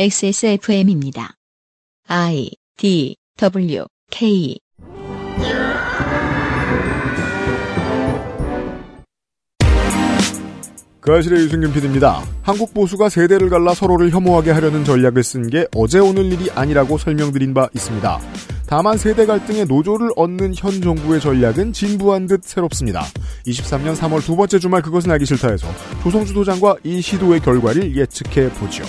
XSFM입니다. I D W K 그 아실의 유승균 PD입니다. 한국 보수가 세대를 갈라 서로를 혐오하게 하려는 전략을 쓴 게 어제 오늘 일이 아니라고 설명드린 바 있습니다. 다만 세대 갈등의 노조를 얻는 현 정부의 전략은 진부한 듯 새롭습니다. 23년 3월 두 번째 주말 그것은 알기 싫다에서 조성주 소장과 이 시도의 결과를 예측해 보죠.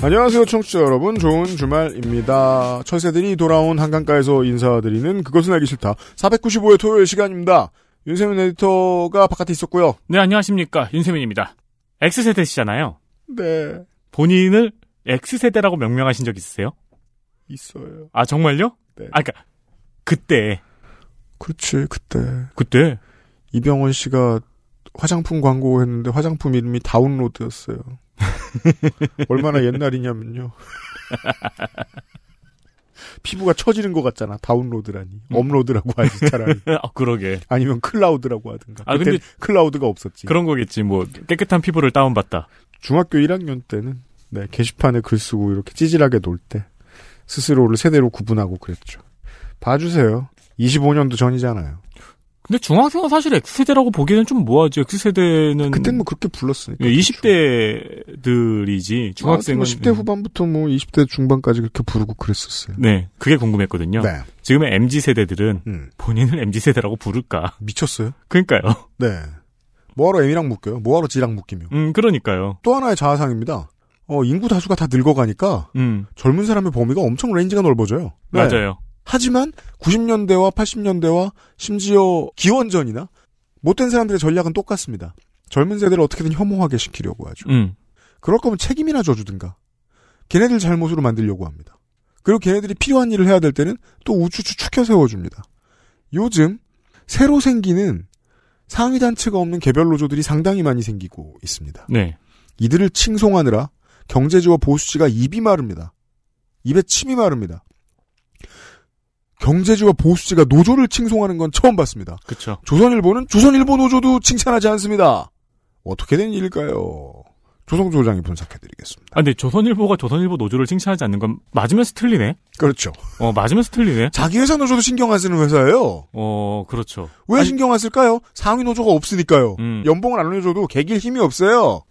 안녕하세요, 청취자 여러분. 좋은 주말입니다. 철새들이 돌아온 한강가에서 인사드리는 그것은 알기 싫다. 495회 토요일 시간입니다. 윤세민 에디터가 바깥에 있었고요. 네, 안녕하십니까. 윤세민입니다. X세대시잖아요. 네, 본인을 X세대라고 명명하신 적 있으세요? 있어요. 아, 정말요? 네. 아, 그니까, 그때, 그렇지, 그때. 그때, 이병헌 씨가 화장품 광고 했는데 화장품 이름이 다운로드였어요. 얼마나 옛날이냐면요. 피부가 처지는 것 같잖아. 다운로드라니. 음. 업로드라고 하지 차라리. 아, 그러게. 아니면 클라우드라고 하든가. 아, 근데- 클라우드가 없었지. 그런 거겠지. 뭐, 깨끗한 피부를 다운받다. 중학교 1학년 때는 네, 게시판에 글 쓰고 이렇게 찌질하게 놀 때 스스로를 세대로 구분하고 그랬죠. 봐주세요. 25년도 전이잖아요. 근데 중학생은 사실 X세대라고 보기에는 좀 뭐하죠. X세대는. 그땐 뭐 그렇게 불렀으니까. 예, 20대들이지. 중학생은. 뭐 10대 후반부터 뭐 20대 중반까지 그렇게 부르고 그랬었어요. 네, 그게 궁금했거든요. 네. 지금의 MZ세대들은 음, 본인을 MZ세대라고 부를까? 미쳤어요. 그러니까요. 네. 뭐하러 M이랑 묶여요? 뭐하러 Z랑 묶이며. 음, 그러니까요. 또 하나의 자아상입니다. 어, 인구 다수가 다 늙어가니까 음, 젊은 사람의 범위가 엄청 range가 넓어져요. 네. 맞아요. 하지만 90년대와 80년대와 심지어 기원전이나 못된 사람들의 전략은 똑같습니다. 젊은 세대를 어떻게든 혐오하게 시키려고 하죠. 음, 그럴 거면 책임이나 져주든가. 걔네들 잘못으로 만들려고 합니다. 그리고 걔네들이 필요한 일을 해야 될 때는 또 우쭈쭈 추켜 세워줍니다. 요즘 새로 생기는 상위 단체가 없는 개별 노조들이 상당히 많이 생기고 있습니다. 네. 이들을 칭송하느라 경제지와 보수지가 입이 마릅니다. 입에 침이 마릅니다. 경제지와 보수지가 노조를 칭송하는 건 처음 봤습니다. 그쵸. 조선일보는 조선일보 노조도 칭찬하지 않습니다. 어떻게 된 일일까요? 조성조 소장이 분석해드리겠습니다. 아, 근데 조선일보가 조선일보 노조를 칭찬하지 않는 건 맞으면서 틀리네? 그렇죠. 어, 맞으면서 틀리네? 자기 회사 노조도 신경 안 쓰는 회사예요. 어, 그렇죠. 왜 아니- 신경 안 쓸까요? 상위 노조가 없으니까요. 음. 연봉을 안 올려줘도 개길 힘이 없어요.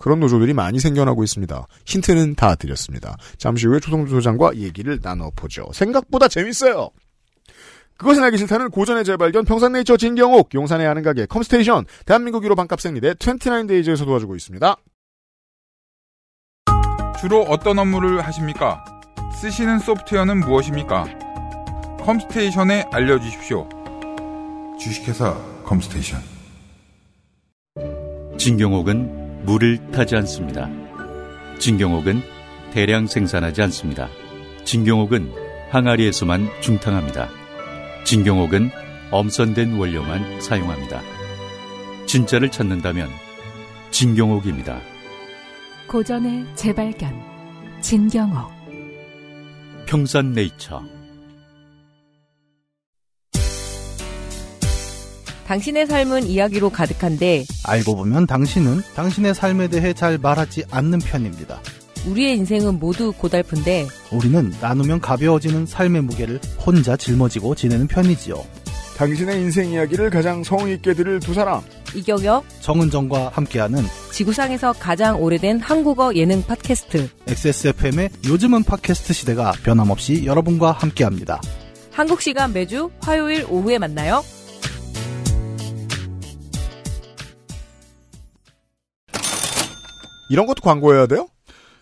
그런 노조들이 많이 생겨나고 있습니다. 힌트는 다 드렸습니다. 잠시 후에 조성주 소장과 얘기를 나눠보죠. 생각보다 재밌어요. 그것은 알기 싫다는 고전의 재발견 평산네이처 진경옥 용산의 아는 가게 컴스테이션 대한민국 1호 반값 생리대 29데이즈에서 도와주고 있습니다. 주로 어떤 업무를 하십니까? 쓰시는 소프트웨어는 무엇입니까? 컴스테이션에 알려주십시오. 주식회사 컴스테이션. 진경옥은 물을 타지 않습니다. 진경옥은 대량 생산하지 않습니다. 진경옥은 항아리에서만 중탕합니다. 진경옥은 엄선된 원료만 사용합니다. 진짜를 찾는다면 진경옥입니다. 고전의 재발견 진경옥 평산네이처 당신의 삶은 이야기로 가득한데 알고 보면 당신은 당신의 삶에 대해 잘 말하지 않는 편입니다. 우리의 인생은 모두 고달픈데 우리는 나누면 가벼워지는 삶의 무게를 혼자 짊어지고 지내는 편이지요. 당신의 인생 이야기를 가장 성의 있게 들을 두 사람 이경혁 정은정과 함께하는 지구상에서 가장 오래된 한국어 예능 팟캐스트 XSFM의 요즘은 팟캐스트 시대가 변함없이 여러분과 함께합니다. 한국 시간 매주 화요일 오후에 만나요. 이런 것도 광고해야 돼요?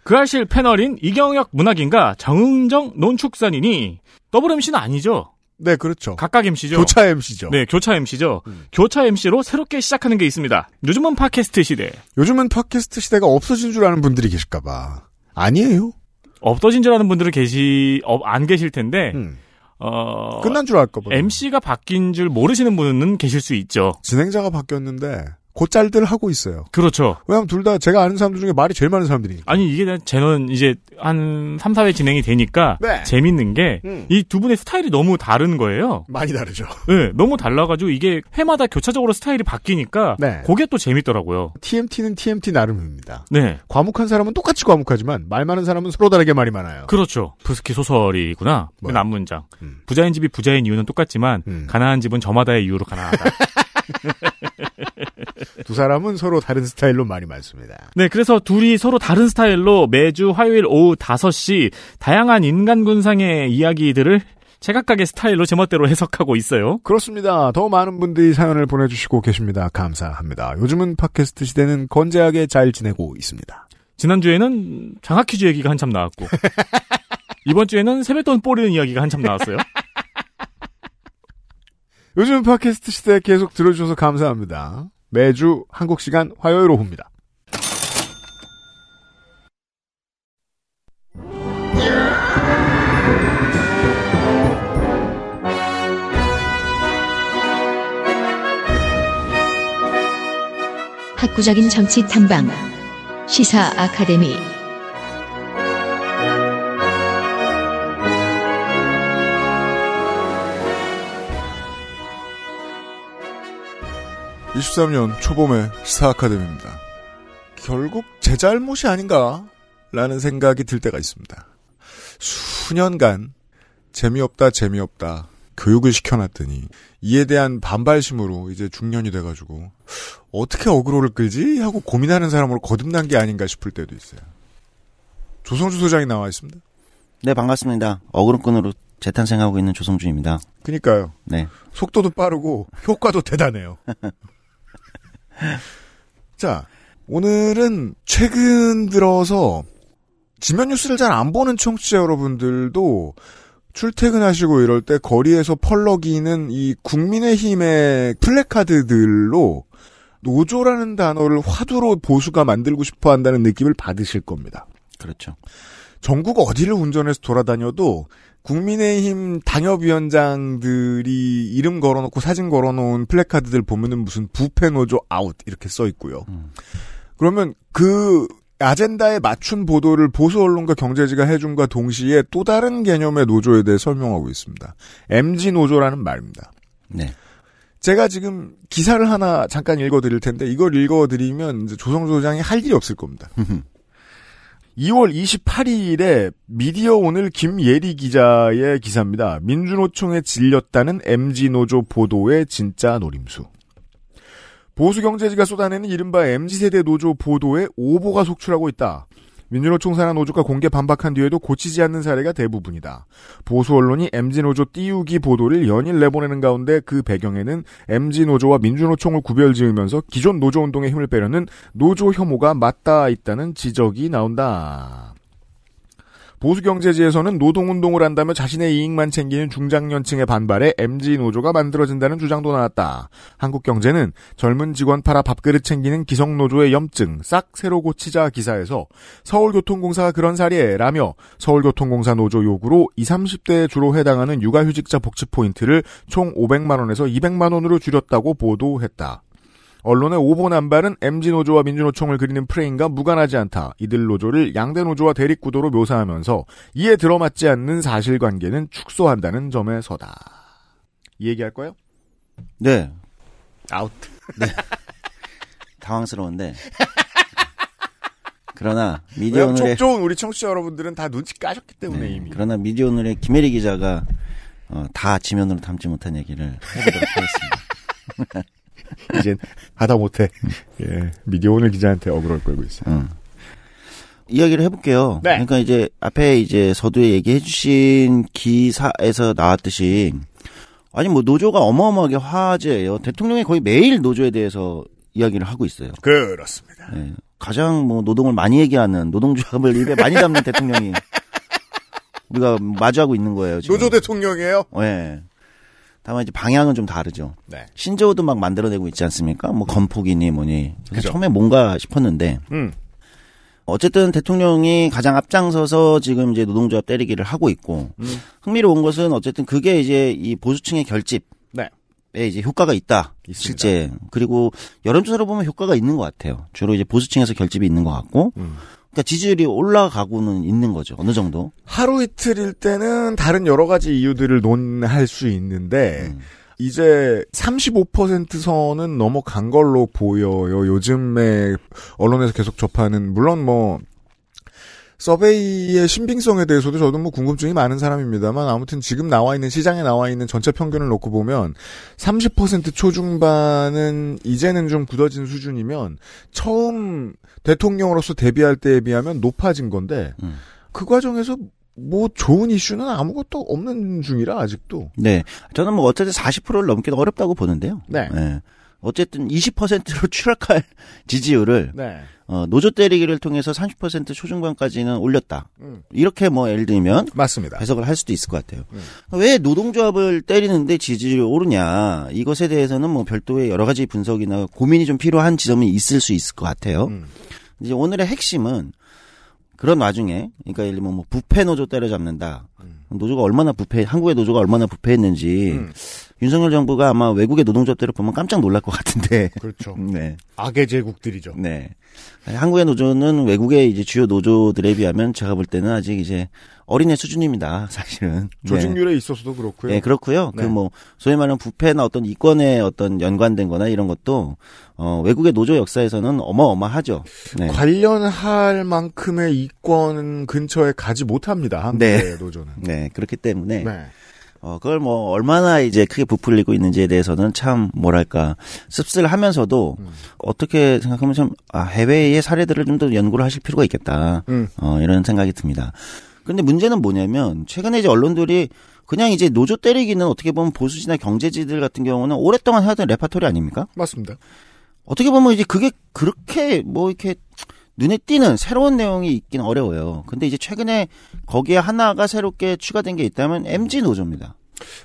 그 알실 패널인 이경혁 문학인과 정은정 논축산인이 더블 MC는 아니죠. 네 그렇죠. 각각 MC죠. 교차 MC죠. 네, 교차 MC죠. 음. 교차 MC로 새롭게 시작하는 게 있습니다. 요즘은 팟캐스트 시대. 요즘은 팟캐스트 시대가 없어진 줄 아는 분들이 계실까봐 아니에요. 없어진 줄 아는 분들은 계시, 어, 안 계실 텐데, 음. 어, 끝난 줄 알까봐. MC가 바뀐 줄 모르시는 분은 계실 수 있죠. 진행자가 바뀌었는데 곧잘들 하고 있어요. 그렇죠. 왜냐하면 둘다 제가 아는 사람들 중에 말이 제일 많은 사람들이니까. 아니 이게 저는 이제 한 3, 4회 진행이 되니까 네. 재밌는 게 음. 이두 분의 스타일이 너무 다른 거예요. 많이 다르죠. 네, 너무 달라가지고 이게 회마다 교차적으로 스타일이 바뀌니까 네. 그게 또 재밌더라고요. TMT는 TMT 나름입니다. 네, 과묵한 사람은 똑같이 과묵하지만 말 많은 사람은 서로 다르게 말이 많아요. 그렇죠. 부스키 소설이구나. 그 뭐야? 남문장. 음. 부자인 집이 부자인 이유는 똑같지만 음. 가난한 집은 저마다의 이유로 가난하다. 두 사람은 서로 다른 스타일로 말이 많습니다. 네, 그래서 둘이 서로 다른 스타일로 매주 화요일 오후 5시 다양한 인간 군상의 이야기들을 제각각의 스타일로 제멋대로 해석하고 있어요. 그렇습니다. 더 많은 분들이 사연을 보내주시고 계십니다. 감사합니다. 요즘은 팟캐스트 시대는 건재하게 잘 지내고 있습니다. 지난주에는 장학 퀴즈 얘기가 한참 나왔고 이번 주에는 세뱃돈 뿌리는 이야기가 한참 나왔어요. 요즘 팟캐스트 시대 계속 들어주셔서 감사합니다. 매주 한국 시간 화요일 오후입니다. 학구적인 정치 탐방 시사 아카데미 23년 초봄의 시사 아카데미입니다. 결국 제 잘못이 아닌가? 라는 생각이 들 때가 있습니다. 수년간 재미없다 재미없다 교육을 시켜놨더니 이에 대한 반발심으로 이제 중년이 돼가지고 어떻게 어그로를 끌지 하고 고민하는 사람으로 거듭난 게 아닌가 싶을 때도 있어요. 조성주 소장이 나와 있습니다. 네, 반갑습니다. 어그로끈으로 재탄생하고 있는 조성준입니다. 그니까요. 네. 속도도 빠르고 효과도 대단해요. 자, 오늘은 최근 들어서 지면 뉴스를 잘 안 보는 청취자 여러분들도 출퇴근하시고 이럴 때 거리에서 펄럭이는 이 국민의힘의 플래카드들로 노조라는 단어를 화두로 보수가 만들고 싶어 한다는 느낌을 받으실 겁니다. 그렇죠. 전국 어디를 운전해서 돌아다녀도 국민의힘 당협위원장들이 이름 걸어놓고 사진 걸어놓은 플래카드들 보면은 무슨 부패 노조 아웃 이렇게 써 있고요. 음. 그러면 그 아젠다에 맞춘 보도를 보수 언론과 경제지가 해준과 동시에 또 다른 개념의 노조에 대해 설명하고 있습니다. MG 노조라는 말입니다. 네. 제가 지금 기사를 하나 잠깐 읽어드릴 텐데 이걸 읽어드리면 이제 조성조 소장이 할 일이 없을 겁니다. 2월 28일에 미디어 오늘 김예리 기자의 기사입니다. 민주노총에 질렸다는 MG노조 보도의 진짜 노림수. 보수경제지가 쏟아내는 이른바 MZ세대 노조 보도에 오보가 속출하고 있다. 민주노총 산하 노조가 공개 반박한 뒤에도 고치지 않는 사례가 대부분이다. 보수 언론이 MZ노조 띄우기 보도를 연일 내보내는 가운데 그 배경에는 MZ노조와 민주노총을 구별 지으면서 기존 노조 운동에 힘을 빼려는 노조 혐오가 맞닿아 있다는 지적이 나온다. 보수 경제지에서는 노동운동을 한다며 자신의 이익만 챙기는 중장년층의 반발에 MG노조가 만들어진다는 주장도 나왔다. 한국 경제는 젊은 직원 팔아 밥그릇 챙기는 기성 노조의 염증 싹 새로 고치자 기사에서 서울교통공사가 그런 사례라며 서울교통공사 노조 요구로 20, 30대에 주로 해당하는 육아휴직자 복지 포인트를 총 500만 원에서 200만 원으로 줄였다고 보도했다. 언론의 오보 남발은 MZ노조와 민주노총을 그리는 프레임과 무관하지 않다. 이들 노조를 양대 노조와 대립구도로 묘사하면서 이에 들어맞지 않는 사실관계는 축소한다는 점에 서다. 이 얘기할 거예요? 네. 아웃. 당황스러운데. 그러나 미디어 왜냐면 오늘의 촉 좋은 우리 청취자 여러분들은 다 눈치 까셨기 때문에 네, 이미. 그러나 미디어 오늘의 김혜리 기자가 어, 다 지면으로 담지 못한 얘기를 해보도록 하겠습니다. 이젠 하다 못해. 예. 미디어 오늘 기자한테 억울할 걸고 있어요. 음. 이야기를 해볼게요. 네. 그러니까 이제 앞에 이제 서두에 얘기해주신 기사에서 나왔듯이 아니 뭐 노조가 어마어마하게 화제예요. 대통령이 거의 매일 노조에 대해서 이야기를 하고 있어요. 그렇습니다. 예. 가장 뭐 노동을 많이 얘기하는 노동조합을 입에 많이 담는 대통령이 우리가 마주하고 있는 거예요. 지금. 노조 대통령이에요? 예. 다만 이제 방향은 좀 다르죠. 네. 신조어도 막 만들어내고 있지 않습니까? 뭐 건폭이니 뭐니. 그래서. 처음에 뭔가 싶었는데 음. 어쨌든 대통령이 가장 앞장서서 지금 이제 노동조합 때리기를 하고 있고 음. 흥미로운 것은 어쨌든 그게 이제 이 보수층의 결집. 네. 이제 효과가 있다. 있습니다. 실제 그리고 여론조사로 보면 효과가 있는 것 같아요. 주로 이제 보수층에서 결집이 있는 것 같고, 음. 그러니까 지지율이 올라가고는 있는 거죠. 어느 정도. 하루 이틀일 때는 다른 여러 가지 이유들을 논할 수 있는데 음. 이제 35% 선은 넘어간 걸로 보여요. 요즘에 언론에서 계속 접하는 물론 뭐 서베이의 신빙성에 대해서도 저도 뭐 궁금증이 많은 사람입니다만 아무튼 지금 나와 있는 시장에 나와 있는 전체 평균을 놓고 보면 30% 초중반은 이제는 좀 굳어진 수준이면 처음 대통령으로서 데뷔할 때에 비하면 높아진 건데 음. 그 과정에서 뭐 좋은 이슈는 아무것도 없는 중이라 아직도. 네. 저는 뭐 어쨌든 40%를 넘기는 어렵다고 보는데요. 네. 예. 어쨌든 20%로 추락할 지지율을 네. 어, 노조 때리기를 통해서 30% 초중반까지는 올렸다. 음. 이렇게 뭐 예를 들면 맞습니다. 해석을 할 수도 있을 것 같아요. 음. 왜 노동조합을 때리는데 지지율이 오르냐 이것에 대해서는 뭐 별도의 여러 가지 분석이나 고민이 좀 필요한 지점이 있을 수 있을 것 같아요. 음. 이제 오늘의 핵심은 그런 와중에 그러니까 예를 들면 뭐 부패 노조 때려잡는다. 노조가 얼마나 부패 한국의 노조가 얼마나 부패했는지 음. 윤석열 정부가 아마 외국의 노동조합들을 보면 깜짝 놀랄 것 같은데. 그렇죠. 네. 악의 제국들이죠. 네. 한국의 노조는 외국의 이제 주요 노조들에 비하면 제가 볼 때는 아직 이제 어린애 수준입니다. 사실은. 네. 조직률에 있어서도 그렇고요. 네, 그렇고요. 네. 그뭐 소위 말하는 부패나 어떤 이권에 어떤 연관된 거나 이런 것도 어 외국의 노조 역사에서는 어마어마하죠. 네. 관련할 만큼의 이권 근처에 가지 못합니다. 한국의 네. 노조는. 네, 그렇기 때문에 네. 어 그걸 뭐 얼마나 이제 크게 부풀리고 있는지에 대해서는 참 뭐랄까 씁쓸하면서도 음. 어떻게 생각하면 참 아, 해외의 사례들을 좀 더 연구를 하실 필요가 있겠다. 음. 어 이런 생각이 듭니다. 근데 문제는 뭐냐면 최근에 이제 언론들이 그냥 이제 노조 때리기는 어떻게 보면 보수지나 경제지들 같은 경우는 오랫동안 해왔던 레파토리 아닙니까? 맞습니다. 어떻게 보면 이제 그게 그렇게 뭐 이렇게 눈에 띄는 새로운 내용이 있긴 어려워요. 근데 이제 최근에 거기에 하나가 새롭게 추가된 게 있다면 MZ 노조입니다.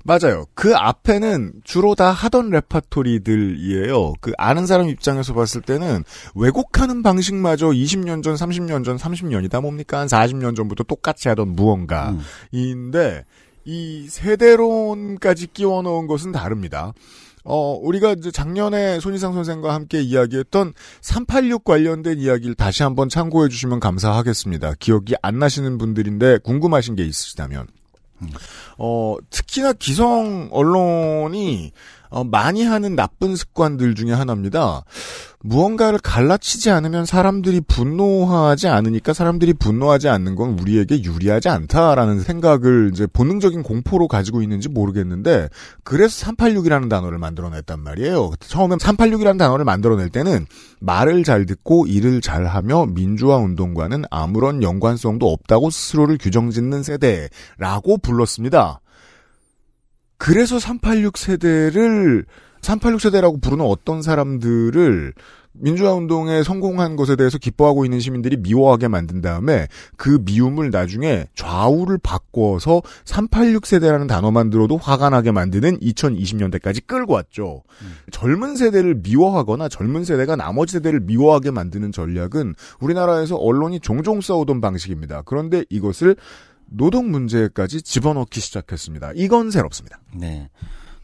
맞아요. 그 앞에는 주로 다 하던 레파토리들이에요. 그 아는 사람 입장에서 봤을 때는 왜곡하는 방식마저 20년 전, 30년 전, 30년이다 뭡니까? 한 40년 전부터 똑같이 하던 음. 무언가인데 이 세대론까지 끼워 넣은 것은 다릅니다. 어, 우리가 이제 작년에 손희상 선생과 함께 이야기했던 386 관련된 이야기를 다시 한번 참고해 주시면 감사하겠습니다. 기억이 안 나시는 분들인데 궁금하신 게 있으시다면. 어, 특히나 기성 언론이 어, 많이 하는 나쁜 습관들 중에 하나입니다. 무언가를 갈라치지 않으면 사람들이 분노하지 않으니까 사람들이 분노하지 않는 건 우리에게 유리하지 않다라는 생각을 이제 본능적인 공포로 가지고 있는지 모르겠는데 그래서 386이라는 단어를 만들어냈단 말이에요. 처음에 386이라는 단어를 만들어낼 때는 말을 잘 듣고 일을 잘하며 민주화 운동과는 아무런 연관성도 없다고 스스로를 규정짓는 세대라고 불렀습니다. 그래서 386 세대를 386 세대라고 부르는 어떤 사람들을 민주화 운동에 성공한 것에 대해서 기뻐하고 있는 시민들이 미워하게 만든 다음에 그 미움을 나중에 좌우를 바꿔서 386 세대라는 단어만 들어도 화가 나게 만드는 2020년대까지 끌고 왔죠. 젊은 세대를 미워하거나 젊은 세대가 나머지 세대를 미워하게 만드는 전략은 우리나라에서 언론이 종종 써오던 방식입니다. 그런데 이것을 노동 문제까지 집어넣기 시작했습니다. 이건 새롭습니다. 네.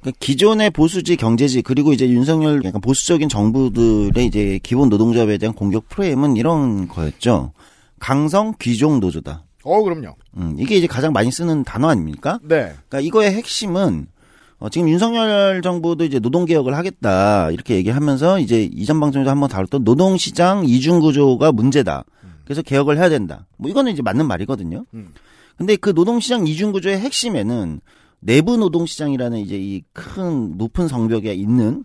그러니까 기존의 보수지 경제지 그리고 이제 윤석열 약간 보수적인 정부들의 이제 기본 노동조합에 대한 공격 프레임은 이런 거였죠. 강성 귀족 노조다. 어, 그럼요. 음, 이게 이제 가장 많이 쓰는 단어 아닙니까? 네. 그러니까 이거의 핵심은 어, 지금 윤석열 정부도 이제 노동개혁을 하겠다 이렇게 얘기하면서 이제 이전 방송에서 한번 다뤘던 노동시장 이중구조가 문제다. 그래서 개혁을 해야 된다. 뭐 이거는 이제 맞는 말이거든요. 음. 근데 그 노동시장 이중구조의 핵심에는 내부 노동 시장이라는 이제 이 큰 높은 성벽에 있는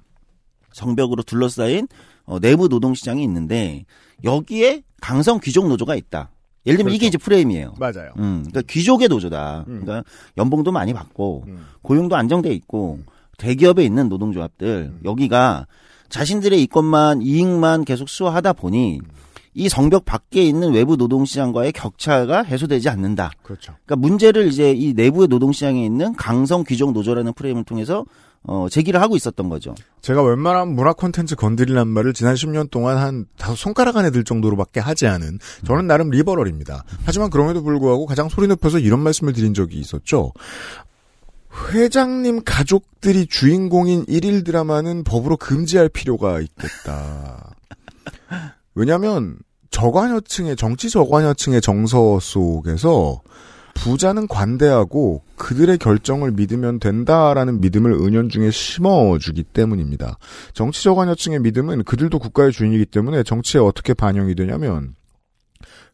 성벽으로 둘러싸인 어, 내부 노동 시장이 있는데 여기에 강성 귀족 노조가 있다. 예를 들면 이게 그렇죠. 이제 프레임이에요. 맞아요. 음, 그러니까 귀족의 노조다. 음. 그러니까 연봉도 많이 받고 음. 고용도 안정돼 있고 대기업에 있는 노동조합들 음. 여기가 자신들의 이권만 이익만 계속 수호하다 보니 이 성벽 밖에 있는 외부 노동시장과의 격차가 해소되지 않는다. 그렇죠. 그러니까 문제를 이제 이 내부의 노동시장에 있는 강성 귀족 노조라는 프레임을 통해서 어, 제기를 하고 있었던 거죠. 제가 웬만한 문화 콘텐츠 건드리란 말을 지난 10년 동안 한 다섯 손가락 안에 들 정도로밖에 하지 않은 저는 나름 리버럴입니다. 하지만 그럼에도 불구하고 가장 소리 높여서 이런 말씀을 드린 적이 있었죠. 회장님 가족들이 주인공인 일일 드라마는 법으로 금지할 필요가 있겠다. 왜냐하면 저관여층의 정치 저관여층의 정서 속에서 부자는 관대하고 그들의 결정을 믿으면 된다라는 믿음을 은연중에 심어주기 때문입니다. 정치 저관여층의 믿음은 그들도 국가의 주인이기 때문에 정치에 어떻게 반영이 되냐면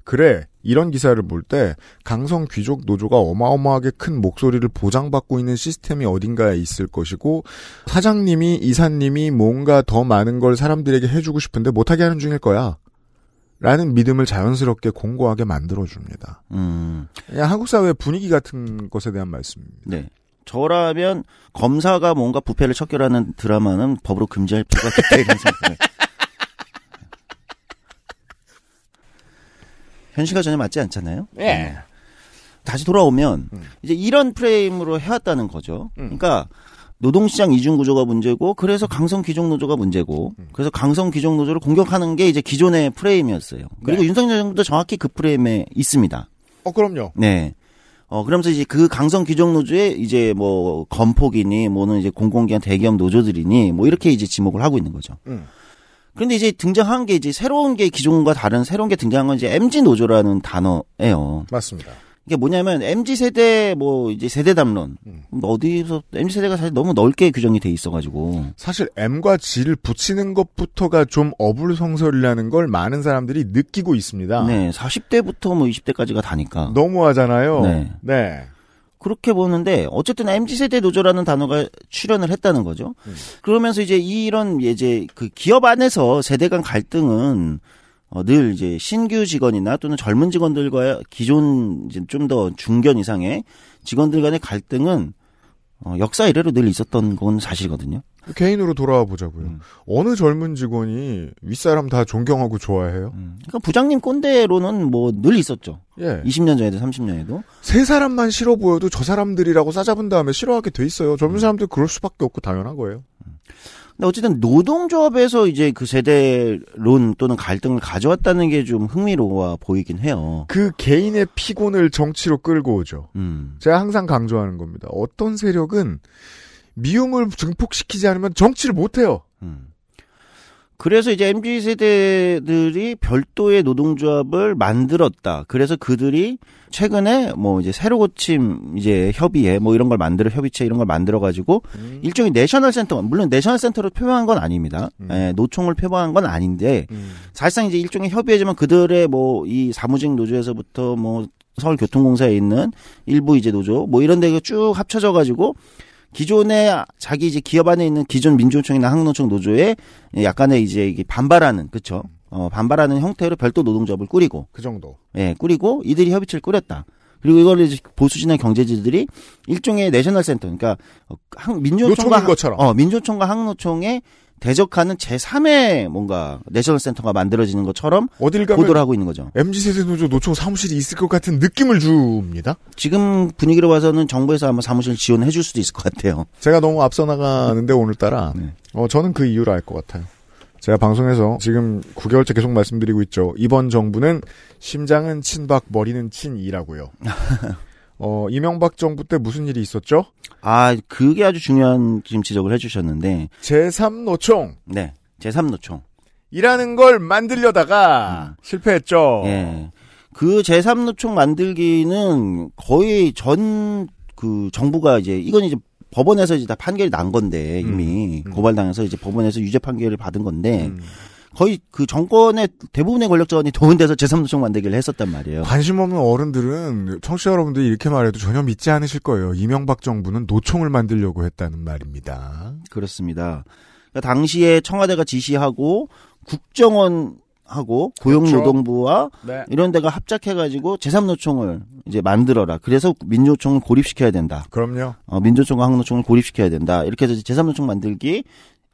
그래 이런 기사를 볼 때 강성 귀족 노조가 어마어마하게 큰 목소리를 보장받고 있는 시스템이 어딘가에 있을 것이고 사장님이 이사님이 뭔가 더 많은 걸 사람들에게 해주고 싶은데 못하게 하는 중일 거야. 라는 믿음을 자연스럽게 공고하게 만들어줍니다. 음, 한국 사회 분위기 같은 것에 대한 말씀입니다. 네. 저라면 검사가 뭔가 부패를 척결하는 드라마는 법으로 금지할 필요가 있다 이런 생각을. 현실과 전혀 맞지 않잖아요. 네. 다시 돌아오면 음. 이제 이런 프레임으로 해왔다는 거죠. 음. 그러니까 노동시장 이중 구조가 문제고 그래서 강성 귀족 노조가 문제고 음. 그래서 강성 귀족 노조를 공격하는 게 이제 기존의 프레임이었어요. 그리고 네. 윤석열 정부도 정확히 그 프레임에 있습니다. 어, 그럼요. 네. 어, 그러면서 이제 그 강성 귀족 노조에 이제 뭐 건폭이니 뭐는 이제 공공기관 대기업 노조들이니 뭐 이렇게 이제 지목을 하고 있는 거죠. 음. 그런데 이제 등장한 게 이제 새로운 게 기존과 다른 새로운 게 등장한 건 이제 MG 노조라는 단어예요. 맞습니다. 이게 뭐냐면 MG 세대 뭐 이제 세대 담론 음. 어디서 MG 세대가 사실 너무 넓게 규정이 돼 있어가지고 사실 M과 G를 붙이는 것부터가 좀 어불성설이라는 걸 많은 사람들이 느끼고 있습니다. 네 40대부터 뭐 20대까지가 다니까 너무하잖아요. 네. 네. 그렇게 보는데 어쨌든 MZ 세대 노조라는 단어가 출연을 했다는 거죠. 음. 그러면서 이제 이런 이제 그 기업 안에서 세대 간 갈등은 어, 늘 이제 신규 직원이나 또는 젊은 직원들과 기존 이제 좀 더 중견 이상의 직원들 간의 갈등은 어, 역사 이래로 늘 있었던 건 사실이거든요. 개인으로 돌아와 보자고요. 음. 어느 젊은 직원이 윗사람 다 존경하고 좋아해요? 그러니까 부장님 꼰대로는 뭐 늘 있었죠. 예. 20년 전에도 30년에도. 세 사람만 싫어 보여도 저 사람들이라고 싸잡은 다음에 싫어하게 돼 있어요. 젊은 사람들 그럴 수밖에 없고 당연한 거예요. 근데 어쨌든 노동조합에서 이제 그 세대론 또는 갈등을 가져왔다는 게 좀 흥미로워 보이긴 해요. 그 개인의 피곤을 정치로 끌고 오죠. 음. 제가 항상 강조하는 겁니다. 어떤 세력은 미움을 증폭시키지 않으면 정치를 못해요. 음. 그래서 이제 MZ 세대들이 별도의 노동조합을 만들었다. 그래서 그들이 최근에 뭐 이제 새로 고침 이제 협의회 뭐 이런 걸 만들어 협의체 이런 걸 만들어 가지고 음. 일종의 national center 물론 national center로 표방한 건 아닙니다. 음. 예, 노총을 표방한 건 아닌데 음. 사실상 이제 일종의 협의회지만 그들의 뭐 이 사무직 노조에서부터 뭐 서울교통공사에 있는 일부 이제 노조 뭐 이런 데가 쭉 합쳐져 가지고 기존에 자기 이제 기업 안에 있는 기존 민주노총이나 한국노총 노조에 약간의 이제 반발하는 그쵸 어 반발하는 형태로 별도 노동조합을 꾸리고 그 정도. 예 꾸리고 이들이 협의체를 꾸렸다. 그리고 이걸 이제 보수진의 경제지들이 일종의 national center 그러니까 어, 한- 민주노총과 것처럼. 어 민주노총과 한국노총에 대적하는 제3의 뭔가 national center가 만들어지는 것처럼 어딜 가면 보도를 하고 있는 거죠. MZ세대 노조 노총 사무실이 있을 것 같은 느낌을 줍니다. 지금 분위기로 봐서는 정부에서 아마 사무실 지원해 줄 수도 있을 것 같아요. 제가 너무 앞서 나가는데 오늘따라 네. 어, 저는 그 이유를 알 것 같아요. 제가 방송에서 지금 9개월째 계속 말씀드리고 있죠. 이번 정부는 심장은 친박, 머리는 친이라고요. 어, 이명박 정부 때 무슨 일이 있었죠? 아, 그게 아주 중요한 지금 지적을 해주셨는데, 제3노총. 네. 제3노총. 이라는 걸 만들려다가 실패했죠. 예. 그 제3노총 만들기는 거의 전, 그 정부가 이제, 이건 이제 법원에서 이제 다 판결이 난 건데, 이미 음. 고발당해서 이제 법원에서 유죄 판결을 받은 건데, 음. 거의 그 정권의 대부분의 권력자원이 도움돼서 제3노총 만들기를 했었단 말이에요. 관심 없는 어른들은 청취자 여러분들이 이렇게 말해도 전혀 믿지 않으실 거예요. 이명박 정부는 노총을 만들려고 했다는 말입니다. 그렇습니다. 그러니까 당시에 청와대가 지시하고 국정원 하고 고용노동부와 네. 이런 데가 합작해가지고 제3노총을 이제 만들어라. 그래서 민주노총을 고립시켜야 된다. 그럼요. 어, 민주노총과 한국노총을 고립시켜야 된다. 이렇게 해서 제3노총 만들기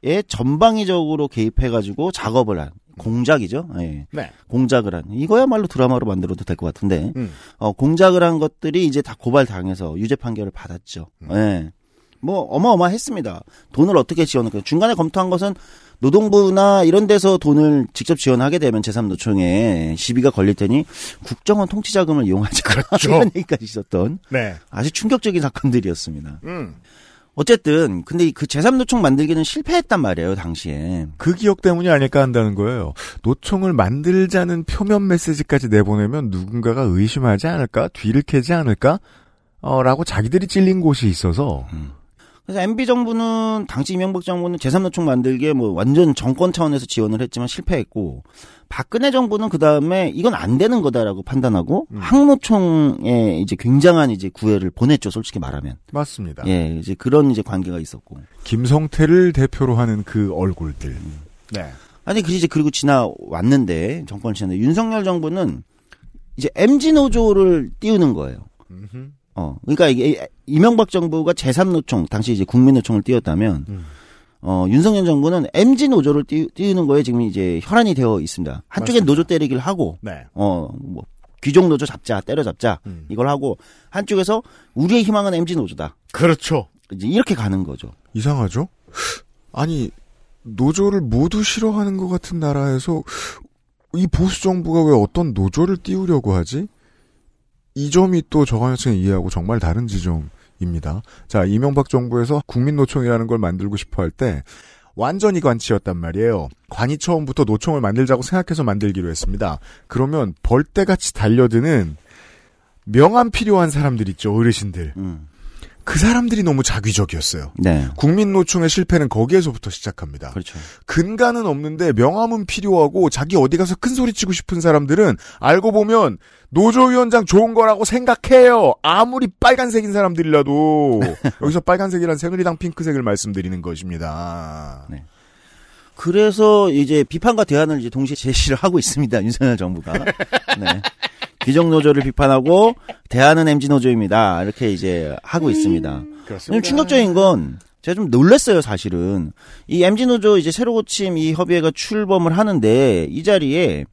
에 전방위적으로 개입해가지고 작업을 한 공작이죠. 예. 네. 공작을 한 이거야말로 드라마로 만들어도 될 것 같은데 음. 어, 공작을 한 것들이 이제 다 고발 당해서 유죄 판결을 받았죠. 음. 예. 뭐 어마어마했습니다. 돈을 어떻게 지원할까요? 중간에 검토한 것은 노동부나 이런 데서 돈을 직접 지원하게 되면 제3노총에 시비가 걸릴 테니 국정원 통치 자금을 이용하자 그렇죠. 이런 얘기까지 있었던 네. 아주 충격적인 사건들이었습니다. 음. 어쨌든 근데 그 제3노총 만들기는 실패했단 말이에요 당시에. 그 기억 때문이 아닐까 한다는 거예요. 노총을 만들자는 표면 메시지까지 내보내면 누군가가 의심하지 않을까? 뒤를 캐지 않을까? 어, 라고 자기들이 찔린 곳이 있어서. 그래서 MB 정부는 당시 이명박 정부는 제3노총 만들기에 뭐 완전 정권 차원에서 지원을 했지만 실패했고 박근혜 정부는 그 다음에 이건 안 되는 거다라고 판단하고 음. 항노총에 이제 굉장한 이제 구애를 보냈죠 솔직히 말하면. 맞습니다. 예, 이제 그런 이제 관계가 있었고. 김성태를 대표로 하는 그 얼굴들. 네. 아니 그 이제 그리고 지나왔는데 정권 지났는데 윤석열 정부는 이제 MG 노조를 띄우는 거예요. 음흠. 어, 그러니까 이게 이명박 정부가 제3노총, 당시 이제 국민노총을 띄웠다면, 음. 어, 윤석열 정부는 MG 노조를 띄, 띄우는 거에 지금 이제 혈안이 되어 있습니다. 한쪽엔. 노조 때리기를 하고, 네. 어, 뭐, 귀족 노조 잡자, 때려잡자, 음. 이걸 하고, 한쪽에서 우리의 희망은 MG 노조다. 그렇죠. 이제 이렇게 가는 거죠. 이상하죠? 아니, 노조를 모두 싫어하는 것 같은 나라에서 이 보수 정부가 왜 어떤 노조를 띄우려고 하지? 이 점이 또 저간여층의 이해하고 정말 다른 지점 입니다. 자, 이명박 정부에서 국민노총이라는 걸 만들고 싶어 할 때 완전히 관치였단 말이에요. 관이 처음부터 노총을 만들자고 생각해서 만들기로 했습니다. 그러면 벌떼같이 달려드는 명함 필요한 사람들 있죠, 어르신들. 음. 그 사람들이 너무 자기적이었어요. 네. 국민노총의 실패는 거기에서부터 시작합니다. 그렇죠. 근간은 없는데 명함은 필요하고 자기 어디 가서 큰 소리 치고 싶은 사람들은 알고 보면 노조위원장 좋은 거라고 생각해요. 아무리 빨간색인 사람들이라도 여기서 빨간색이란 새누리당 핑크색을 말씀드리는 것입니다. 네. 그래서 이제 비판과 대안을 이제 동시에 제시를 하고 있습니다. 윤석열 정부가. 네. 귀족 노조를 비판하고 대안은 MG 노조입니다. 이렇게 이제 하고 있습니다. 좀 충격적인 건 제가 좀 놀랐어요, 사실은. 이 MZ 노조 이제 새로 고침 이 협의회가 출범을 하는데 이 자리에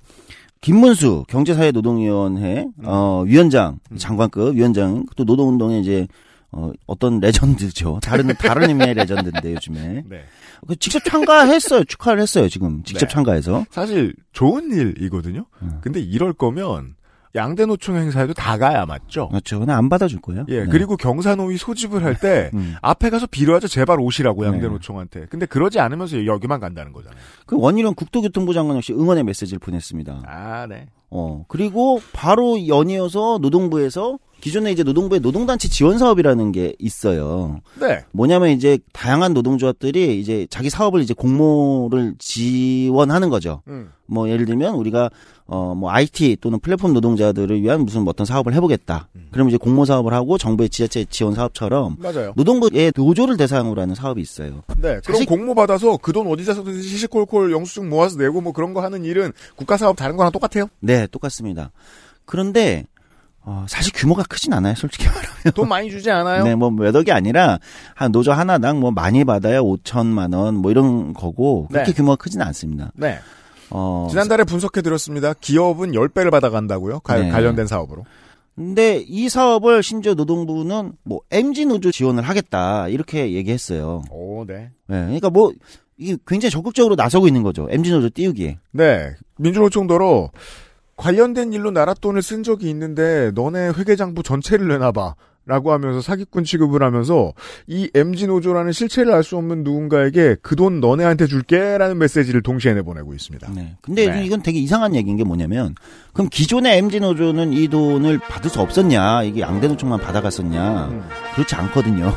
김문수 경제사회노동위원회 어 위원장 장관급 위원장 또 노동운동의 이제 어 어떤 레전드죠. 다른 다른 의미의 레전드인데 요즘에 네. 그 직접 참가했어요. 축하를 했어요. 지금 직접 네. 참가해서. 사실 좋은 일이거든요. 음. 근데 이럴 거면 양대 노총 행사에도 다 가야 맞죠. 그렇죠. 그냥 안 받아줄 거예요. 예, 네. 그리고 경사노위 소집을 할때 음. 앞에 가서 빌어야죠. 제발 오시라고 양대 네. 노총한테. 근데 그러지 않으면서 여기만 간다는 거잖아요. 그 원희룡 국토교통부 장관 역시 응원의 메시지를 보냈습니다. 아, 네. 어 그리고 바로 연이어서 노동부에서 기존에 이제 노동부의 노동단체 지원 사업이라는 게 있어요. 네. 뭐냐면 이제 다양한 노동조합들이 이제 자기 사업을 이제 공모를 지원하는 거죠. 음. 뭐 예를 들면 우리가 어뭐 IT 또는 플랫폼 노동자들을 위한 무슨 뭐 어떤 사업을 해보겠다. 음. 그러면 이제 공모 사업을 하고 정부의 지자체 지원 사업처럼 맞아요. 노동부의 노조를 대상으로 하는 사업이 있어요. 네. 그럼 공모 받아서 그 돈 어디서든지 시시콜콜 영수증 모아서 내고 뭐 그런 거 하는 일은 국가 사업 다른 거랑 똑같아요. 네, 똑같습니다. 그런데 어, 사실 규모가 크진 않아요, 솔직히 말하면. 돈 많이 주지 않아요? 네, 뭐 몇 억이 아니라 한 노조 하나당 뭐 많이 받아야 5천만 원 뭐 이런 거고 그렇게 네. 규모가 크진 않습니다. 네. 어, 지난달에 분석해 드렸습니다. 기업은 10배를 받아간다고요. 가- 네. 관련된 사업으로. 근데 이 사업을 심지어 노동부는 뭐 MG 노조 지원을 하겠다 이렇게 얘기했어요. 오, 네. 네, 그러니까 뭐 이게 굉장히 적극적으로 나서고 있는 거죠. MG 노조 띄우기에. 네. 민주노총더러 관련된 일로 나라 돈을 쓴 적이 있는데 너네 회계장부 전체를 내놔봐. 라고 하면서 사기꾼 취급을 하면서 이 MG 노조라는 실체를 알 수 없는 누군가에게 그 돈 너네한테 줄게라는 메시지를 동시에 내보내고 있습니다. 네. 근데 네. 이건 되게 이상한 얘기인 게 뭐냐면 그럼 기존의 MG 노조는 이 돈을 받을 수 없었냐? 이게 양대 노총만 받아갔었냐? 음. 그렇지 않거든요.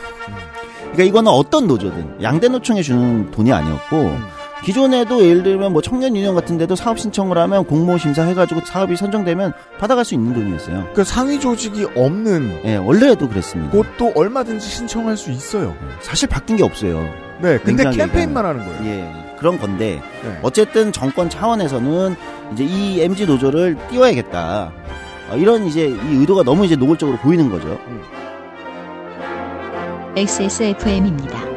그러니까 이거는 어떤 노조든 양대 노총에 주는 돈이 아니었고 음. 기존에도 예를 들면 뭐 청년 유니언 같은 데도 사업 신청을 하면 공모 심사 해가지고 사업이 선정되면 받아갈 수 있는 돈이었어요. 그 상위 조직이 없는 예, 원래도 그랬습니다. 곳도 얼마든지 신청할 수 있어요. 사실 바뀐 게 없어요. 네. 근데 캠페인만 하는 거예요. 예, 그런 건데 네. 어쨌든 정권 차원에서는 이제 이 MG 노조를 띄워야겠다. 어, 이런 이제 이 의도가 너무 이제 노골적으로 보이는 거죠. XSFM입니다.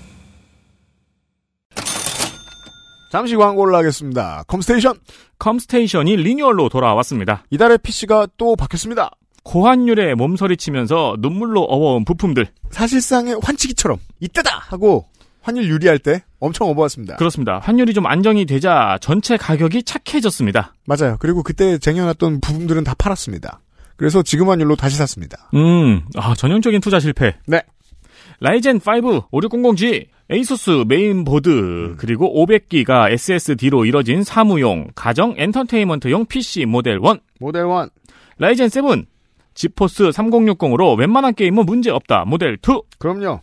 잠시 광고를 하겠습니다. 컴스테이션. 컴스테이션이 리뉴얼로 돌아왔습니다. 이달의 PC가 또 바뀌었습니다. 고환율에 몸서리치면서 눈물로 어워온 부품들. 사실상의 환치기처럼 이때다 하고 환율 유리할 때 엄청 업어왔습니다. 그렇습니다. 환율이 좀 안정이 되자 전체 가격이 착해졌습니다. 맞아요. 그리고 그때 쟁여놨던 부품들은 다 팔았습니다. 그래서 지금 환율로 다시 샀습니다. 음, 아, 전형적인 투자 실패. 네. Ryzen 5 5600G, ASUS 메인보드, 음. 그리고 500기가 SSD로 이뤄진 사무용, 가정 엔터테인먼트용 PC 모델 1. 모델 1. Ryzen 7, GeForce 3060으로 웬만한 게임은 문제 없다. 모델 2. 그럼요.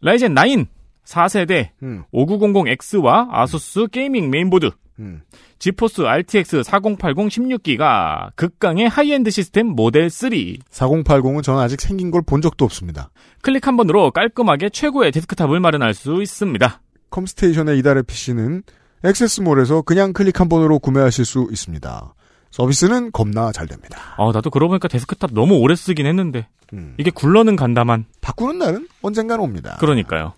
Ryzen 9, 4세대 음. 5900X와 ASUS gaming 메인보드. 음. GeForce RTX 4080 16기가 극강의 하이엔드 시스템 모델 3. 4080은 저는 아직 생긴 걸 본 적도 없습니다. 클릭 한 번으로 깔끔하게 최고의 데스크탑을 마련할 수 있습니다. 컴스테이션의 이달의 PC는 액세스몰에서 그냥 클릭 한 번으로 구매하실 수 있습니다. 서비스는 겁나 잘 됩니다. 아, 나도 그러고 보니까 데스크탑 너무 오래 쓰긴 했는데. 음. 이게 굴러는 간다만. 바꾸는 날은 언젠간 옵니다. 그러니까요.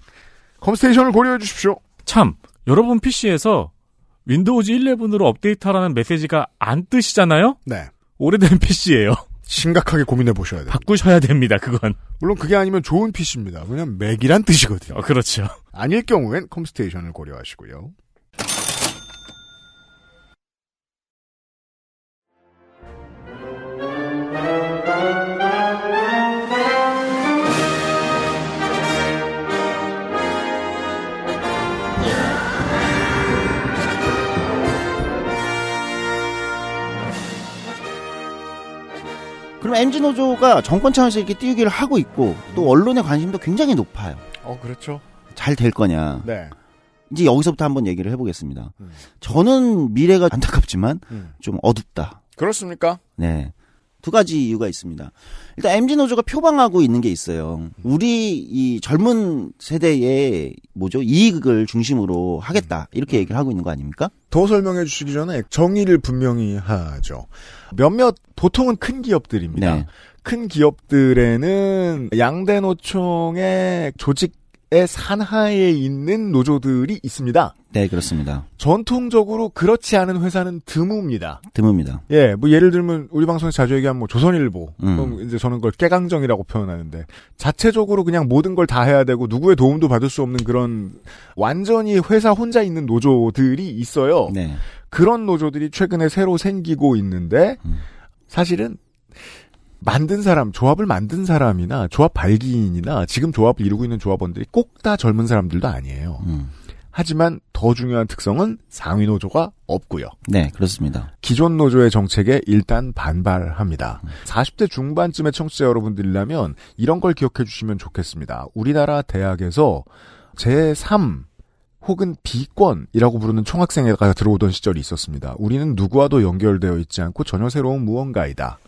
컴스테이션을 고려해 주십시오. 참, 여러분 PC에서 Windows 11으로 업데이트하라는 메시지가 안 뜨시잖아요? 네. 오래된 PC예요. 심각하게 고민해 보셔야 돼요. 바꾸셔야 됩니다, 그건. 물론 그게 아니면 좋은 PC입니다. 그냥 맥이란 뜻이거든요. 어, 그렇죠. 아닐 경우엔 컴스테이션을 고려하시고요. 그럼 MG 노조가 정권 차원에서 이렇게 띄우기를 하고 있고 또 언론의 관심도 굉장히 높아요. 어, 그렇죠. 잘 될 거냐. 네. 이제 여기서부터 한번 얘기를 해보겠습니다. 음. 저는 미래가 안타깝지만 음. 좀 어둡다. 그렇습니까? 네. 두 가지 이유가 있습니다. 일단 MZ 노조가 표방하고 있는 게 있어요. 우리 이 젊은 세대의 뭐죠 이익을 중심으로 하겠다 이렇게 얘기를 하고 있는 거 아닙니까? 더 설명해 주시기 전에 정의를 분명히 하죠. 몇몇 보통은 큰 기업들입니다. 네. 큰 기업들에는 양대 노총의 조직 의 산하에 있는 노조들이 있습니다. 네, 그렇습니다. 전통적으로 그렇지 않은 회사는 드뭅니다. 드뭅니다. 예, 뭐 예를 들면 우리 방송에서 자주 얘기한 뭐 조선일보, 음. 그럼 이제 저는 그걸 깨강정이라고 표현하는데 자체적으로 그냥 모든 걸 다 해야 되고 누구의 도움도 받을 수 없는 그런 완전히 회사 혼자 있는 노조들이 있어요. 네. 그런 노조들이 최근에 새로 생기고 있는데 음. 사실은 만든 사람, 조합을 만든 사람이나 조합 발기인이나 지금 조합을 이루고 있는 조합원들이 꼭 다 젊은 사람들도 아니에요. 음. 하지만 더 중요한 특성은 상위 노조가 없고요. 네, 그렇습니다. 기존 노조의 정책에 일단 반발합니다. 음. 40대 중반쯤의 청취자 여러분들이라면 이런 걸 기억해 주시면 좋겠습니다. 우리나라 대학에서 제3 혹은 비권이라고 부르는 총학생회가 들어오던 시절이 있었습니다. 우리는 누구와도 연결되어 있지 않고 전혀 새로운 무언가이다.